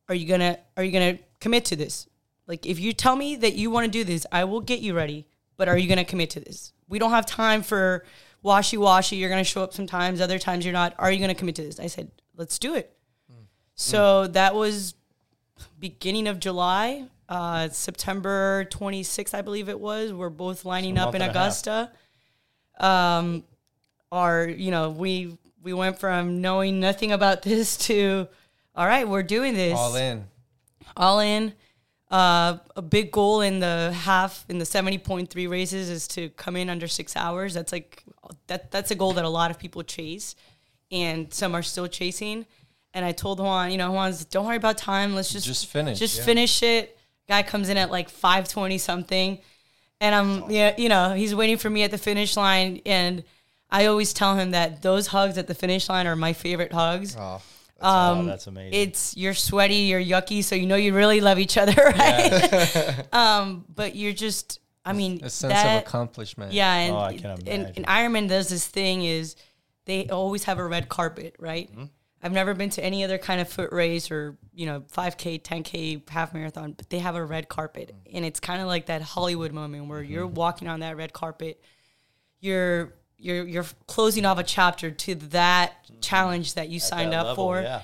are you gonna are you gonna commit to this? Like if you tell me that you want to do this, I will get you ready. But are you gonna commit to this? We don't have time for washy washy. You're gonna show up sometimes, other times you're not. Are you gonna commit to this? I said, let's do it. So that was beginning of July, uh, September 26th, I believe it was. We're both lining So up in month and a half. Augusta. Um, our, you know, we we went from knowing nothing about this to, all right, we're doing this All in. all in. Uh, a big goal in the half in the seventy point three races is to come in under six hours. That's like that. That's a goal that a lot of people chase, and some are still chasing. And I told Juan, you know, Juan's don't worry about time. Let's just Just finish, Just yeah. finish it. Guy comes in at like five twenty something, and I'm yeah, you know, he's waiting for me at the finish line, and I always tell him that those hugs at the finish line are my favorite hugs. Oh, oh, that's amazing. It's you're sweaty, you're yucky, so you know you really love each other, right? um, but you're just, I mean, A sense that, of accomplishment. yeah, and, Oh, I can imagine. and Ironman does this thing is they always have a red carpet, right? Mm-hmm. I've never been to any other kind of foot race or you know 5k, 10k, half marathon, but they have a red carpet, Mm-hmm. and it's kind of like that Hollywood moment where you're walking on that red carpet, you're you're you're closing off a chapter to that mm-hmm. challenge that you signed that up level, for yeah.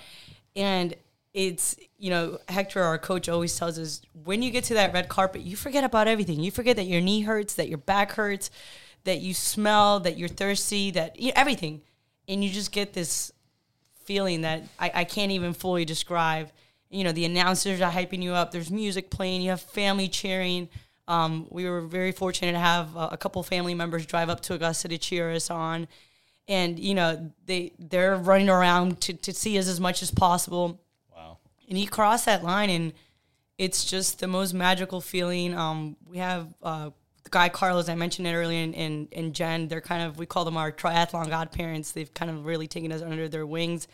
and it's you know hector our coach always tells us when you get to that red carpet you forget about everything you forget that your knee hurts that your back hurts that you smell, that you're thirsty, that you know, everything, and you just get this feeling that I, I can't even fully describe. You know, the announcers are hyping you up. There's music playing. You have family cheering. Um, we were very fortunate to have a, a couple family members drive up to Augusta to cheer us on, and you know they they're running around to, to see us as much as possible. Wow. And you cross that line, and it's just the most magical feeling. Um, we have uh, the guy Carlos I mentioned it earlier, and, and and Jen. They're kind of we call them our triathlon godparents. They've kind of really taken us under their wings.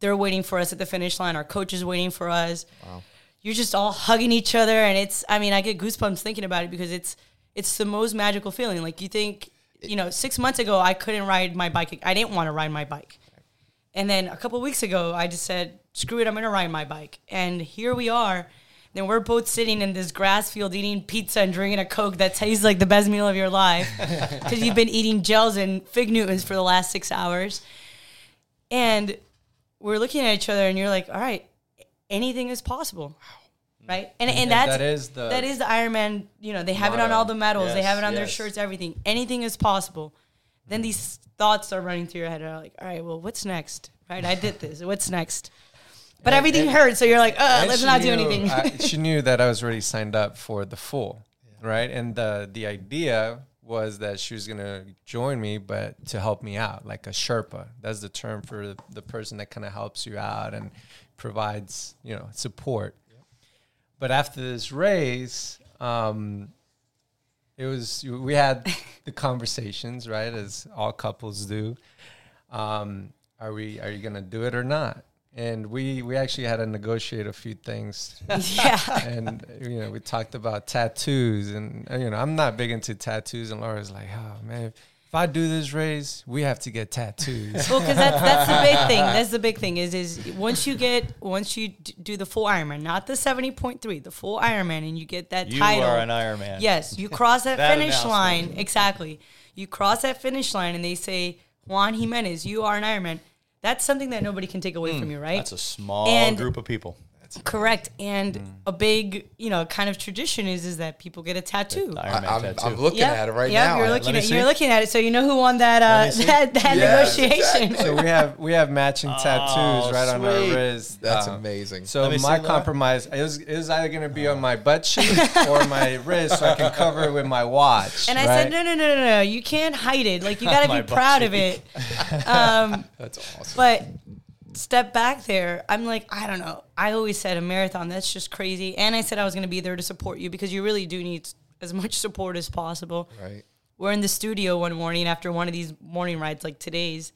They're waiting for us at the finish line. Our coach is waiting for us. Wow. You're just all hugging each other, and it's. I mean, I get goosebumps thinking about it because it's it's the most magical feeling. Like you think, you know, six months ago I couldn't ride my bike. I didn't want to ride my bike, and then a couple weeks ago I just said, "Screw it, I'm going to ride my bike." And here we are then we're both sitting in this grass field eating pizza and drinking a Coke that tastes like the best meal of your life because you've been eating gels and fig Newtons for the last six hours. And we're looking at each other, and you're like, all right, anything is possible. Right, and and that's that is the that is the Ironman. You know, they have it on all the medals. they have it on their shirts. Everything. Anything is possible. Then these thoughts are running through your head. And are like, all right, well, what's next? Right, I did this. What's next? But And- everything and- hurts, so you're like, uh, let's she not do anything. I, she knew that I was already signed up for the full, right? And the the idea was that she was gonna join me, but to help me out, like a Sherpa. That's the term for the, the person that kind of helps you out and provides, you know, support. But after this race, um, it was we had the conversations, right, as all couples do. Um, are we are you gonna do it or not? And we we actually had to negotiate a few things, yeah. and you know we talked about tattoos, and you know I'm not big into tattoos, and Laura's like, oh man, if I do this race, we have to get tattoos. Well, because that's that's the big thing. That's the big thing is is once you get once you d- do the full Ironman, not the seventy point three, the full Ironman, and you get that You title. You are an Iron Man. Yes, you cross that, That finish line. Exactly. You cross that finish line, and they say Juan Jimenez, you are an Ironman. That's something that nobody can take away hmm. from you, right? That's a small And- group of people. Correct. And a big, you know, kind of tradition is is that people get a tattoo. The I, am tattoo. I'm looking Yep, at it right yep, now. You're looking at see. you're looking at it, so you know who won that uh, that, that Yes, negotiation. so we have we have matching tattoos right on our sweet. wrist. That's Uh, amazing. So Let me see, my Laura. compromise it was, it was either going to be on my butt cheek or my wrist, so I can cover it with my watch. And I said, no, no, no, no, no. You can't hide it. Like you got to be butt proud of it. Um, That's awesome. but step back there. I'm like, I don't know. I always said a marathon. That's just crazy. And I said I was going to be there to support you because you really do need as much support as possible. right. We're in the studio one morning after one of these morning rides like today's,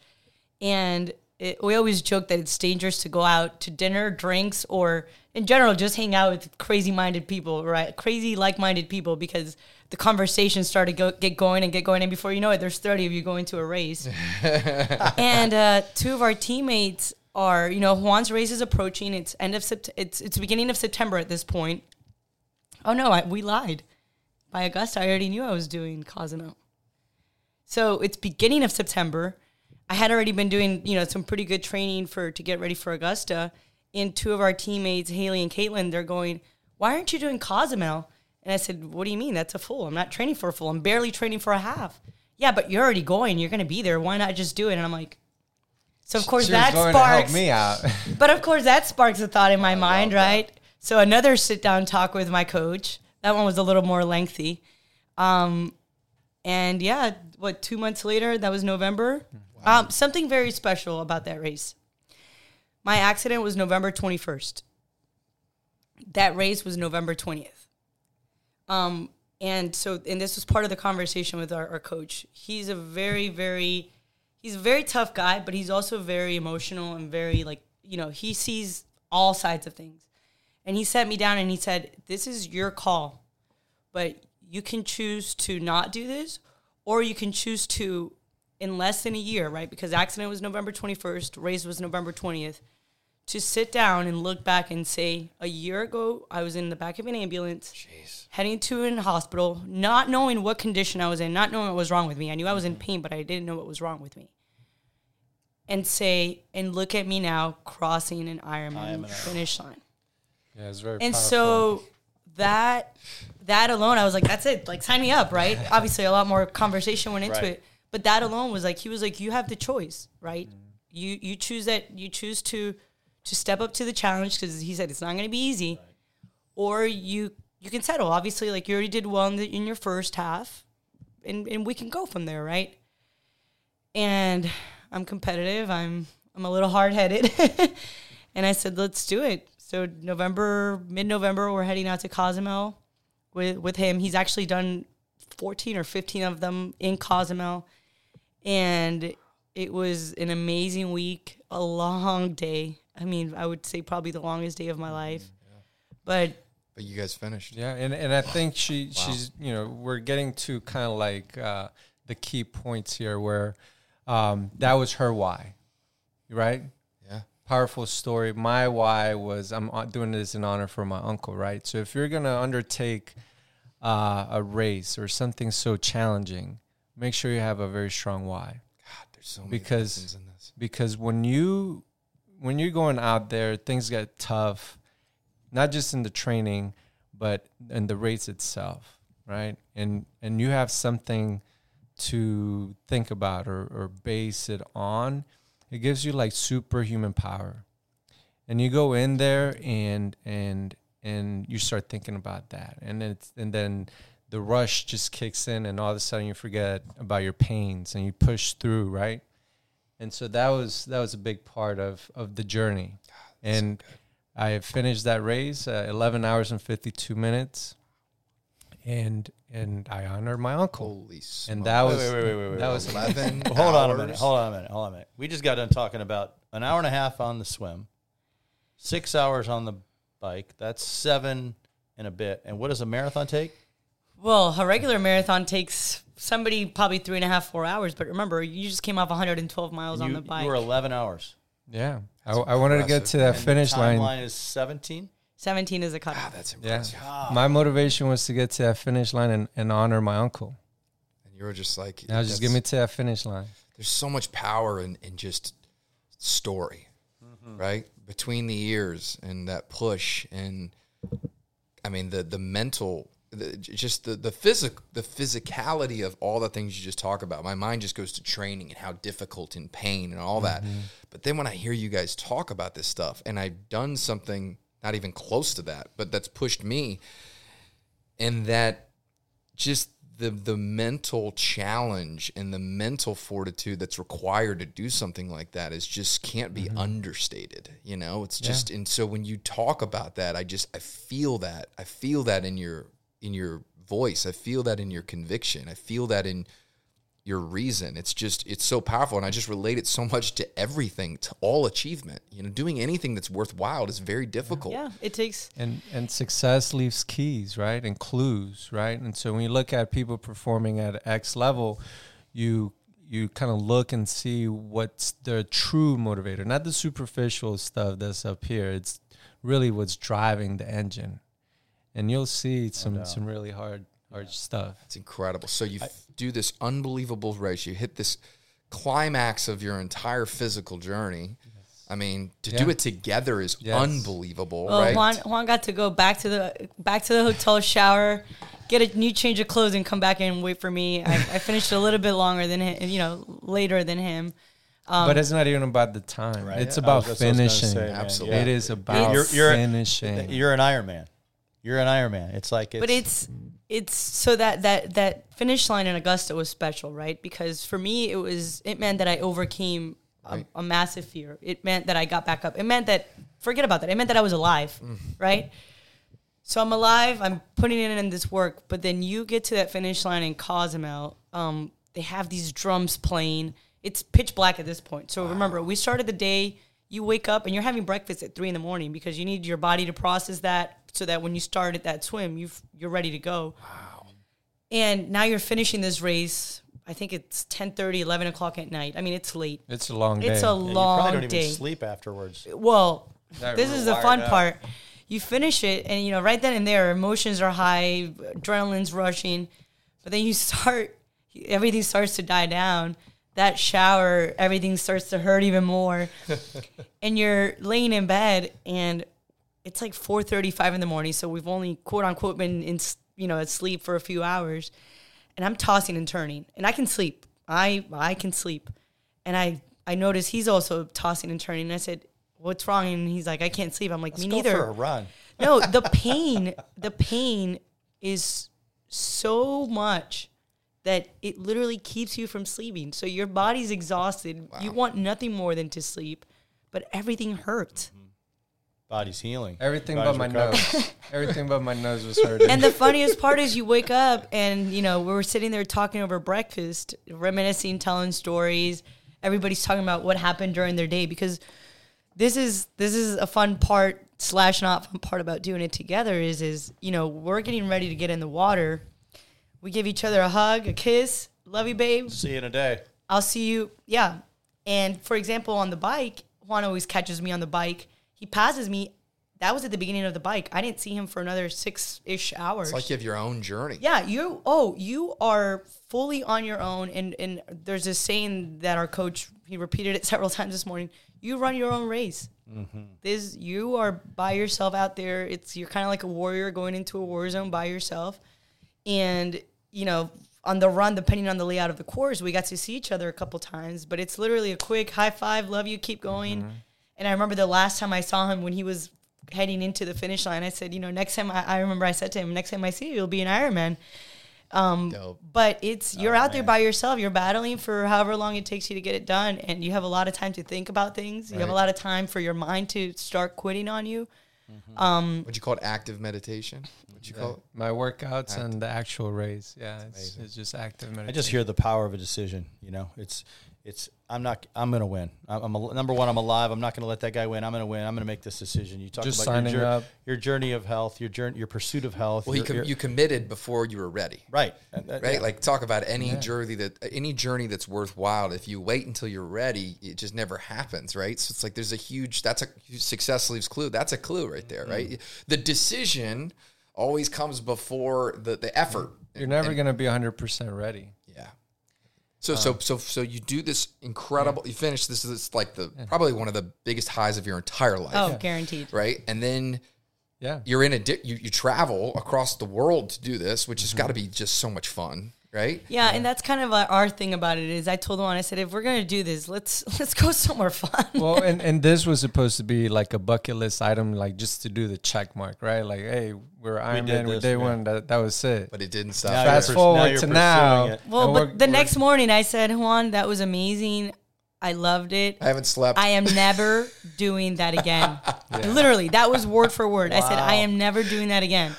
and it, we always joke that it's dangerous to go out to dinner, drinks, or in general just hang out with crazy-minded people, right? Crazy like-minded people because the conversation started to go, get going and get going, and before you know it, there's 30 of you going to a race. and uh, two of our teammates are, you know, Juan's race is approaching. It's end of Sept- it's it's beginning of September at this point. Oh no, I, we lied. By Augusta, I already knew I was doing Cozumel. So it's beginning of September. I had already been doing, you know, some pretty good training for to get ready for Augusta. And two of our teammates, Haley and Caitlin, they're going, "Why aren't you doing Cozumel?" And I said, "What do you mean? That's a full. I'm not training for a full. I'm barely training for a half." Yeah, but you're already going. You're going to be there. Why not just do it? And I'm like, so of course she that going to help sparks me out. but of course, that sparks a thought in my mind, right? So another sit down talk with my coach. That one was a little more lengthy. Um, and yeah, what two months later? That was November. Um, something very special about that race. My accident was November twenty first. That race was November twentieth. Um, and so, and this was part of the conversation with our, our coach. He's a very, very he's a very tough guy, but he's also very emotional and very like you know he sees all sides of things. And he sat me down and he said, "This is your call, but you can choose to not do this, or you can choose to, in less than a year, right? Because accident was November twenty first, race was November twentieth." To sit down and look back and say, a year ago, I was in the back of an ambulance Jeez. heading to an hospital, not knowing what condition I was in, not knowing what was wrong with me. I knew I was in pain, but I didn't know what was wrong with me. And say, and look at me now crossing an Ironman Ironman. finish line. yeah, it's very And powerful. so that that alone, I was like, that's it. Like, sign me up, right? Obviously, a lot more conversation went into Right. it, but that alone was like, he was like, you have the choice, right? Mm. You you choose that you choose to to step up to the challenge because he said it's not going to be easy, or you you can settle. Obviously, like you already did well in, the, in your first half, and and we can go from there, right? And I'm competitive. I'm I'm a little hard headed, and I said, let's do it. So November, mid November, we're heading out to Cozumel with with him. He's actually done 14 or 15 of them in Cozumel, and it was an amazing week, a long day. I mean, I would say probably the longest day of my life. But But you guys finished. Yeah, and and I think she she's you know we're getting to kind of like uh, the key points here where um, that was her why, right? Yeah. Powerful story. My why was I'm uh, doing this in honor for my uncle, right? So if you're gonna undertake uh, a race or something so challenging, make sure you have a very strong why God, there's so many Because- in this. because when you when you're going out there things get tough not just in the training but in the race itself right and and you have something to think about or, or base it on it gives you like superhuman power. And you go in there and and and you start thinking about that. And then it's, and then the rush just kicks in and all of a sudden you forget about your pains and you push through right? And so that was that was a big part of of the journey. And i finished that race uh, 11 hours and 52 minutes. And and i honored my uncle Holy and that was Wait, wait, wait, wait, wait, that wait. was 11 hold on a minute. Hold on a minute. Hold on a minute. We just got done talking about an hour and a half on the swim, six hours on the bike. That's seven and a bit. And what does a marathon take? well, a regular marathon takes somebody probably three and a half, four hours. But remember, you just came off 112 miles on the bike. you were 11 hours. yeah I, I wanted to get to that And finish the line timeline is 17. 17 is a Ah, cutoff. that's yeah impressive. my motivation was to get to that finish line and, and honor my uncle And you were just like, now just that's- get me to that finish line There's so much power in, in just story, right? Between the ears and that push, and I mean the the mental, the, just the the physic the physicality of all the things you just talk about. My mind just goes to training and how difficult and pain and all that. But then when I hear you guys talk about this stuff, and I've done something not even close to that, but that's pushed me, and that just the the mental challenge and the mental fortitude that's required to do something like that is just can't be mm-hmm. understated you know? It's just and so when you talk about that i just i feel that. I feel that in your in your voice. I feel that in your conviction. I feel that in your reason. It's just it's so powerful and i just relate it so much to everything to all achievement. You know doing anything that's worthwhile is very difficult. Yeah, it takes. and and success leaves keys right and clues right? And so when you look at people performing at x level you you kind of look and see what's their true motivator. Not the superficial stuff that's up here. It's really what's driving the engine. And you'll see some some really hard hard stuff It's incredible. So you f- do this unbelievable race. You hit this climax of your entire physical journey. I mean, to do it together is Yes. unbelievable, Well, right? Juan Juan got to go back to the back to the hotel shower, get a new change of clothes, and come back and wait for me. I, I finished a little bit longer than him, you know, later than him. Um, but it's not even about the time Right. it's Yeah, about was- that's what I was gonna finishing say, man. Absolutely. it is about You're- you're- finishing You're an Iron Man. You're an Iron Man. It's like it's, but it's it's so that that that finish line in Augusta was special, right? Because for me, it was it meant that I overcame a, Right. a massive fear. It meant that I got back up. It meant that forget about that. It meant that I was alive, right? So I'm alive. I'm putting in in this work, but then you get to that finish line in Cozumel. Um, they have these drums playing. It's pitch black at this point. So remember, we started the day. You wake up and you're having breakfast at three in the morning because you need your body to process that so that when you start at that swim, you've you're ready to go. Wow. And now you're finishing this race. I think it's 10, 11 o'clock at night. I mean, it's late. it's a long day It's a Yeah, you probably long don't day. even sleep afterwards. Well, That this is the fun up. part. You finish it, and you know, right then and there, emotions are high, adrenaline's rushing, but then you start, everything starts to die down. That shower, everything starts to hurt even more, and you're laying in bed, and it's like four thirty-five in the morning. So we've only quote unquote been in, you know, asleep for a few hours, and I'm tossing and turning, and I can sleep. I I can sleep, and I I notice he's also tossing and turning. And I said, "What's wrong?" And he's like, "I can't sleep." I'm like, Let's "Me neither." for a run. no, the pain, the pain is so much that it literally keeps you from sleeping. So your body's exhausted. You want nothing more than to sleep, but everything hurts. Mm-hmm. Body's healing. Everything Body's but my recovering. nose. Everything but my nose was hurting. And the funniest part is you wake up and you know we were sitting there talking over breakfast, reminiscing, telling stories. Everybody's talking about what happened during their day because this is this is a fun part slash not fun part about doing it together is is you know we're getting ready to get in the water. We give each other a hug, a kiss, love you, babe. See you in a day. I'll see you. Yeah. And for example, on the bike, Juan always catches me on the bike. He passes me. That was at the beginning of the bike. I didn't see him for another six ish hours. It's like you have your own journey. yeah, you. Oh, you are fully on your own. And and there's a saying that our coach he repeated it several times this morning. You run your own race. Mm-hmm. This you are by yourself out there. It's you're kind of like a warrior going into a war zone by yourself. And you know, on the run, depending on the layout of the course, we got to see each other a couple times. But it's literally a quick high five, love you, keep going. Mm-hmm. And I remember the last time I saw him when he was heading into the finish line, I said, you know, next time I, I remember I said to him, next time I see you, you'll be an Ironman. Um, Dope. but it's you're out there by yourself. You're battling for however long it takes you to get it done, and you have a lot of time to think about things. You have a lot of time for your mind to start quitting on you. Would you call it active meditation? Would you call it? my workouts and the actual race. Yeah, it's, it's just active meditation. I just hear the power of a decision. You know, it's it's. I'm not. I'm gonna win. I'm, I'm a, number one. I'm alive. I'm not gonna let that guy win. I'm gonna win. I'm gonna make this decision. You talk Just about signing your, jour- up. your journey of health, your journey, your pursuit of health. Well, you, com- your- you committed before you were ready. right, And that- Right, yeah. like talk about any journey that any journey that's worthwhile. If you wait until you're ready, it just never happens, right? So it's like there's a huge that's a success leaves clue. That's a clue right there, right? Mm. The decision always comes before the the effort. You're never gonna be 100 percent ready. Yeah. So so um, so so you do this incredible. You finish this is like the probably one of the biggest highs of your entire life, Oh, guaranteed. right? And then Yeah. you're in a di- you you travel across the world to do this, which has mm-hmm. got to be just so much fun, right? Yeah, and that's kind of our- our thing about it is I told him I said if we're gonna do this, let's let's go somewhere fun. well, and, and this was supposed to be like a bucket list item, like just to do the check mark, right? Like, hey, we're Iron did Man, we this, did yeah. one. That that was it. But it didn't stop. Now. Fast pers- forward now to now. it. well, but the next morning I said, Juan, that was amazing. I loved it. I haven't slept. I am never doing that again. Literally, that was word for word. I said, I am never doing that again.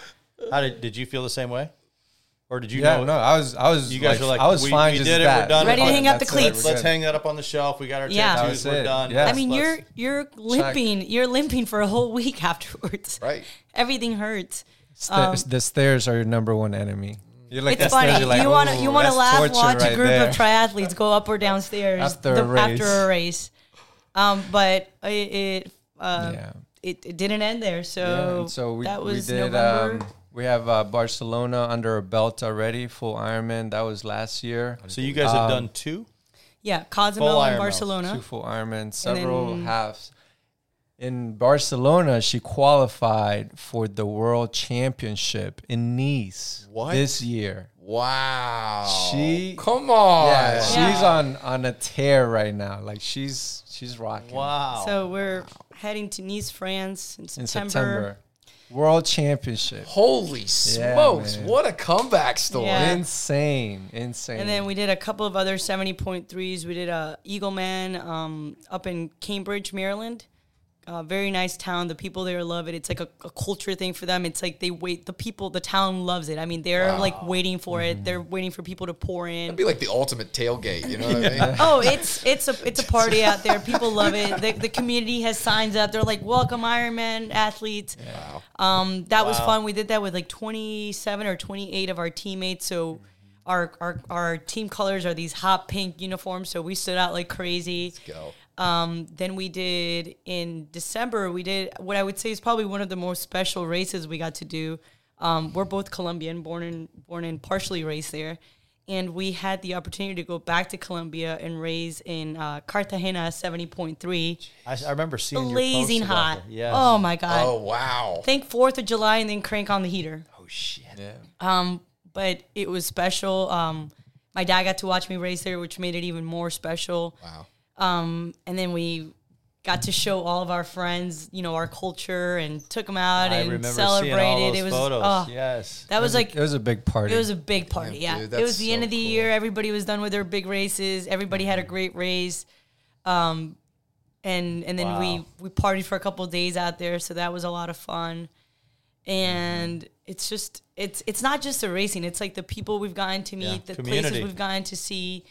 How did did you feel the same way, or did you yeah, know? no, I was, I was, You guys like, were like, I was we- fine. we just did it, we're done. Ready to hang up the that's it, we're cleats. Let's hang that up on the shelf. We got our Yeah. tattoos. We're it. done. Yeah. I mean, Let's- you're you're limping. You're limping for a whole week afterwards. right. Everything hurts. Sta- the stairs are your number one enemy. You're like It's the stairs, funny. you're like, you want to you want to laugh, torture watch a group there." of triathletes go up or downstairs After a race. after a race. Um, but it it, uh, Yeah. it it didn't end there. So, and so we, that was we did. November. Um, we have uh, Barcelona under our belt already, full Ironman. That was last year. So you guys have Um, done two. yeah, Full Cozumel and Ironmans. Barcelona. Two full Ironman, several then- halves. In Barcelona, she qualified for the World Championship in Nice What? this year. Wow. She- come on. Yeah, she's Yeah. on on a tear right now. Like she's she's rocking. Wow. So we're heading to Nice, France in In September. September, World Championship. Holy smokes! man. what a comeback story. Yeah. Insane, insane. And then we did a couple of other 70.3s. We did a Eagleman um, up in Cambridge, Maryland. Uh, very nice town. The people there love it. It's like a, a culture thing for them. It's like they wait. The people, the town loves it. I mean, they're like waiting for it. They're waiting for people to pour in. It'd be like the ultimate tailgate. You know what I mean? Oh, it's it's a it's a party out there. People love it. The, the community has signs up. They're like, "Welcome Ironman athletes." Wow. Um, that was fun. We did that with like 27 or 28 of our teammates. So our our our team colors are these hot pink uniforms. So we stood out like crazy. Let's go. Um, then we did in December. We did what I would say is probably one of the most special races we got to do. Um, we're both Colombian, born in born and partially raised there, and we had the opportunity to go back to Colombia and raise in uh, Cartagena seventy point three, I, I remember seeing your blazing posts hot. that. Yes. Oh my god! Oh wow. Think Fourth of July and then crank on the heater. Oh shit. Yeah. Um, but it was special. Um, my dad got to watch me race there, which made it even more special. Wow. Um, and then we got to show all of our friends, you know, our culture and took them out I and celebrated. all those it was photos. oh, yes. that was like it was a big party. it was a big party. Yeah, Yeah, dude, it was that's the end of the cool. year. Everybody was done with their big races. Everybody had a great race. Um, and and then Wow. we we partied for a couple of days out there, so that was a lot of fun. And Mm-hmm. it's just it's it's not just the racing; it's like the people we've gotten to meet, Yeah. the Community. places we've gotten to see.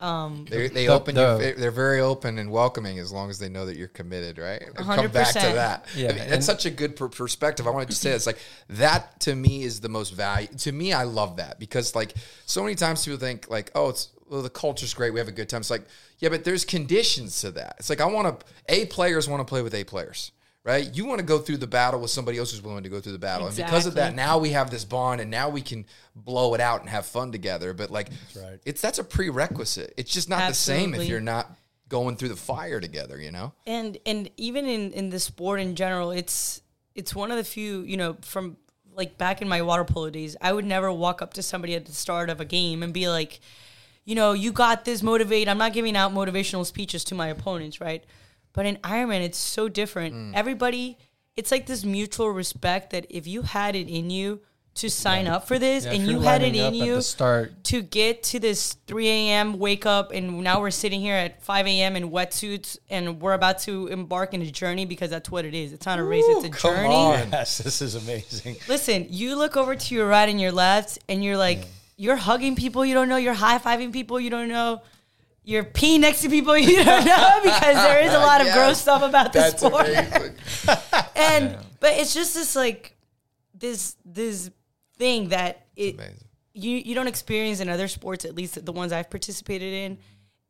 Um, they, they The- open. the- your, they're very open and welcoming as long as they know that you're committed, right? And Come back to that. Yeah, I mean, that's such a good per- perspective. I wanted to say it's like that to me is the most value. To me, I love that because like so many times people think like, oh, it's well, the culture's great. We have a good time. It's like, yeah, but there's conditions to that. It's like I want to. A players want to play with A players. Right, you want to go through the battle with somebody else who's willing to go through the battle, and because of that, now we have this bond, and now we can blow it out and have fun together. But like, right. it's that's a prerequisite. It's just not the same if you're not going through the fire together. You know, and and even in in the sport in general it's it's one of the few you know from like back in my water polo days i would never walk up to somebody at the start of a game and be like you know you got this motivate i'm not giving out motivational speeches to my opponents right but in ironman it's so different Mm. everybody it's like this mutual respect that if you had it in you to sign up for this Yeah, and you're had it in you the start. to get to this 3 a.m. wake up, and now we're sitting here at 5 a.m. in wetsuits, and we're about to embark in a journey because that's what it is. It's not a race; it's a come journey. on. Yes, this is amazing. Listen, you look over to your right and your left, and you're like, you're hugging people you don't know, you're high fiving people you don't know. You're peeing next to people you don't know because there is a lot of Yes. gross stuff about the that's sport. and but it's just this like this this thing that it you you don't experience in other sports at least the ones I've participated in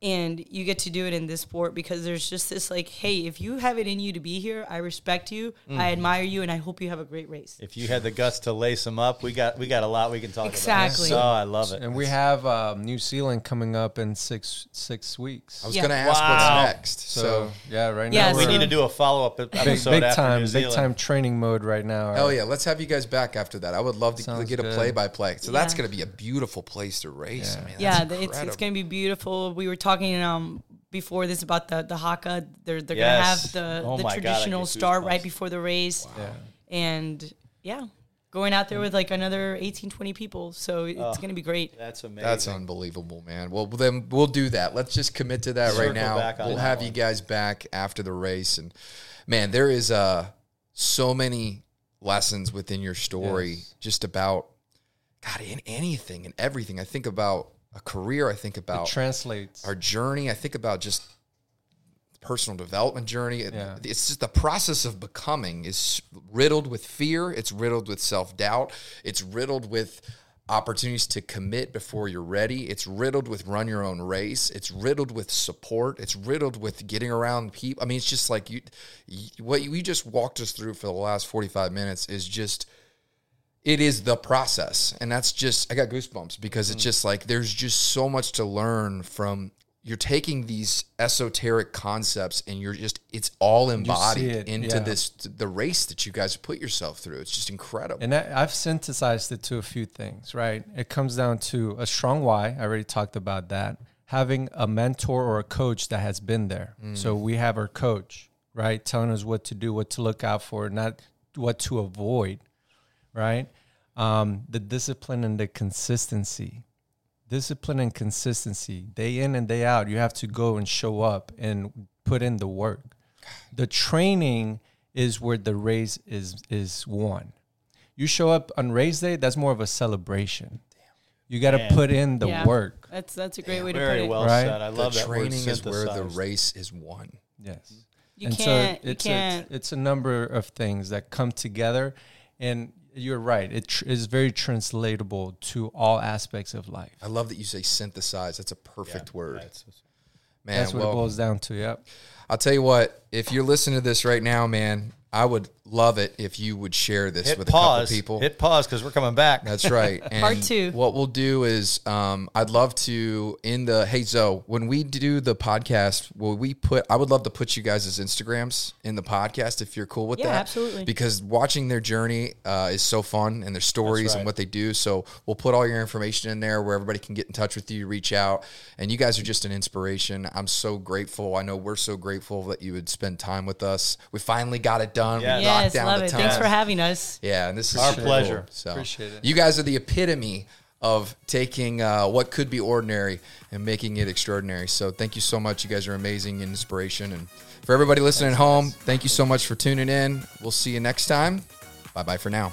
and you get to do it in this sport because there's just this like hey if you have it in you to be here I respect you Mm. I admire you and I hope you have a great race If you had the guts to lace them up, we got we got a lot we can talk Exactly. about. Exactly so, oh, I love it. And we have um, New Zealand coming up in six six weeks. I was Yeah. going to ask Wow. what's next. So, So, yeah, right now Yeah, now we need to do a follow up big, episode big after time, New big time training mode right now. hell yeah, let's have you guys back after that. I would love to Sounds get a good. play by play. So that's going to be a beautiful place to race. Yeah. Man, yeah That's the, it's it's gonna be beautiful we were talking um before this about the the haka they're they're Yes. gonna have the Oh the my God, traditional get start right before the race Yeah. and yeah going out there with like another 18 20 people so it's Oh. going to be great That's amazing. That's unbelievable, man. Well, then we'll do that. Let's just commit to that Circle right now. We'll have one. you guys back after the race, and man, there is uh so many lessons within your story, Yes. just about God in anything and everything. I think about a career. I think It about translates. our journey. I think about just personal development journey. It- Yeah. It's just the process of becoming is riddled with fear. It's riddled with self doubt. It's riddled with opportunities to commit before you're ready. It's riddled with run your own race. It's riddled with support. It's riddled with getting around people. I mean, it's just like you, you what you just walked us through for the last 45 minutes is just it is the process and that's just i got goosebumps because Mm. it's just like there's just so much to learn from you're taking these esoteric concepts and you're just it's all embodied it, into yeah. this the race that you guys put yourself through it's just incredible And I, I've synthesized it to a few things, right? It comes down to a strong why. I already talked about that. Having a mentor or a coach that has been there. So we have our coach, right? Telling us what to do, what to look out for, not what to avoid, right? Um, the discipline and the consistency. Discipline and consistency, day in and day out. You have to go and show up and put in the work. The training is where the race is is won. You show up on race day, that's more of a celebration. You got to put in the Yeah. work. that's that's a great way to put Very it well Right? said. I love the that word training is where the synthesized. race is won Yes. you and can't so you it's can't A, it's a number of things that come together, and you're right. It tr- is very translatable to all aspects of life. i love that you say synthesize that's a perfect word That's- man That's what well it boils down to. Yep. I'll tell you what, if you're listening to this right now, man, I would love it if you would share this Hit with pause. a couple people. Hit pause because we're coming back. That's right. And Part two. What we'll do is, um, I'd love to in the hey Zoe when we do the podcast. Will we put? I would love to put you guys' Instagrams in the podcast if you're cool with Yeah, that. absolutely. Because watching their journey uh, is so fun and their stories right. and what they do. So we'll put all your information in there where everybody can get in touch with you, reach out, and you guys are just an inspiration. I'm so grateful. I know we're so grateful that you would spend time with us. We finally got it done. Yes. We knocked Yes, down love the it. time. Thanks for having us. Yeah, and this is Our pleasure. cool. So Appreciate it. You guys are the epitome of taking uh, what could be ordinary and making it extraordinary. So thank you so much. You guys are amazing and inspiration. And for everybody listening at home, thank you so much for tuning in. We'll see you next time. Bye bye for now.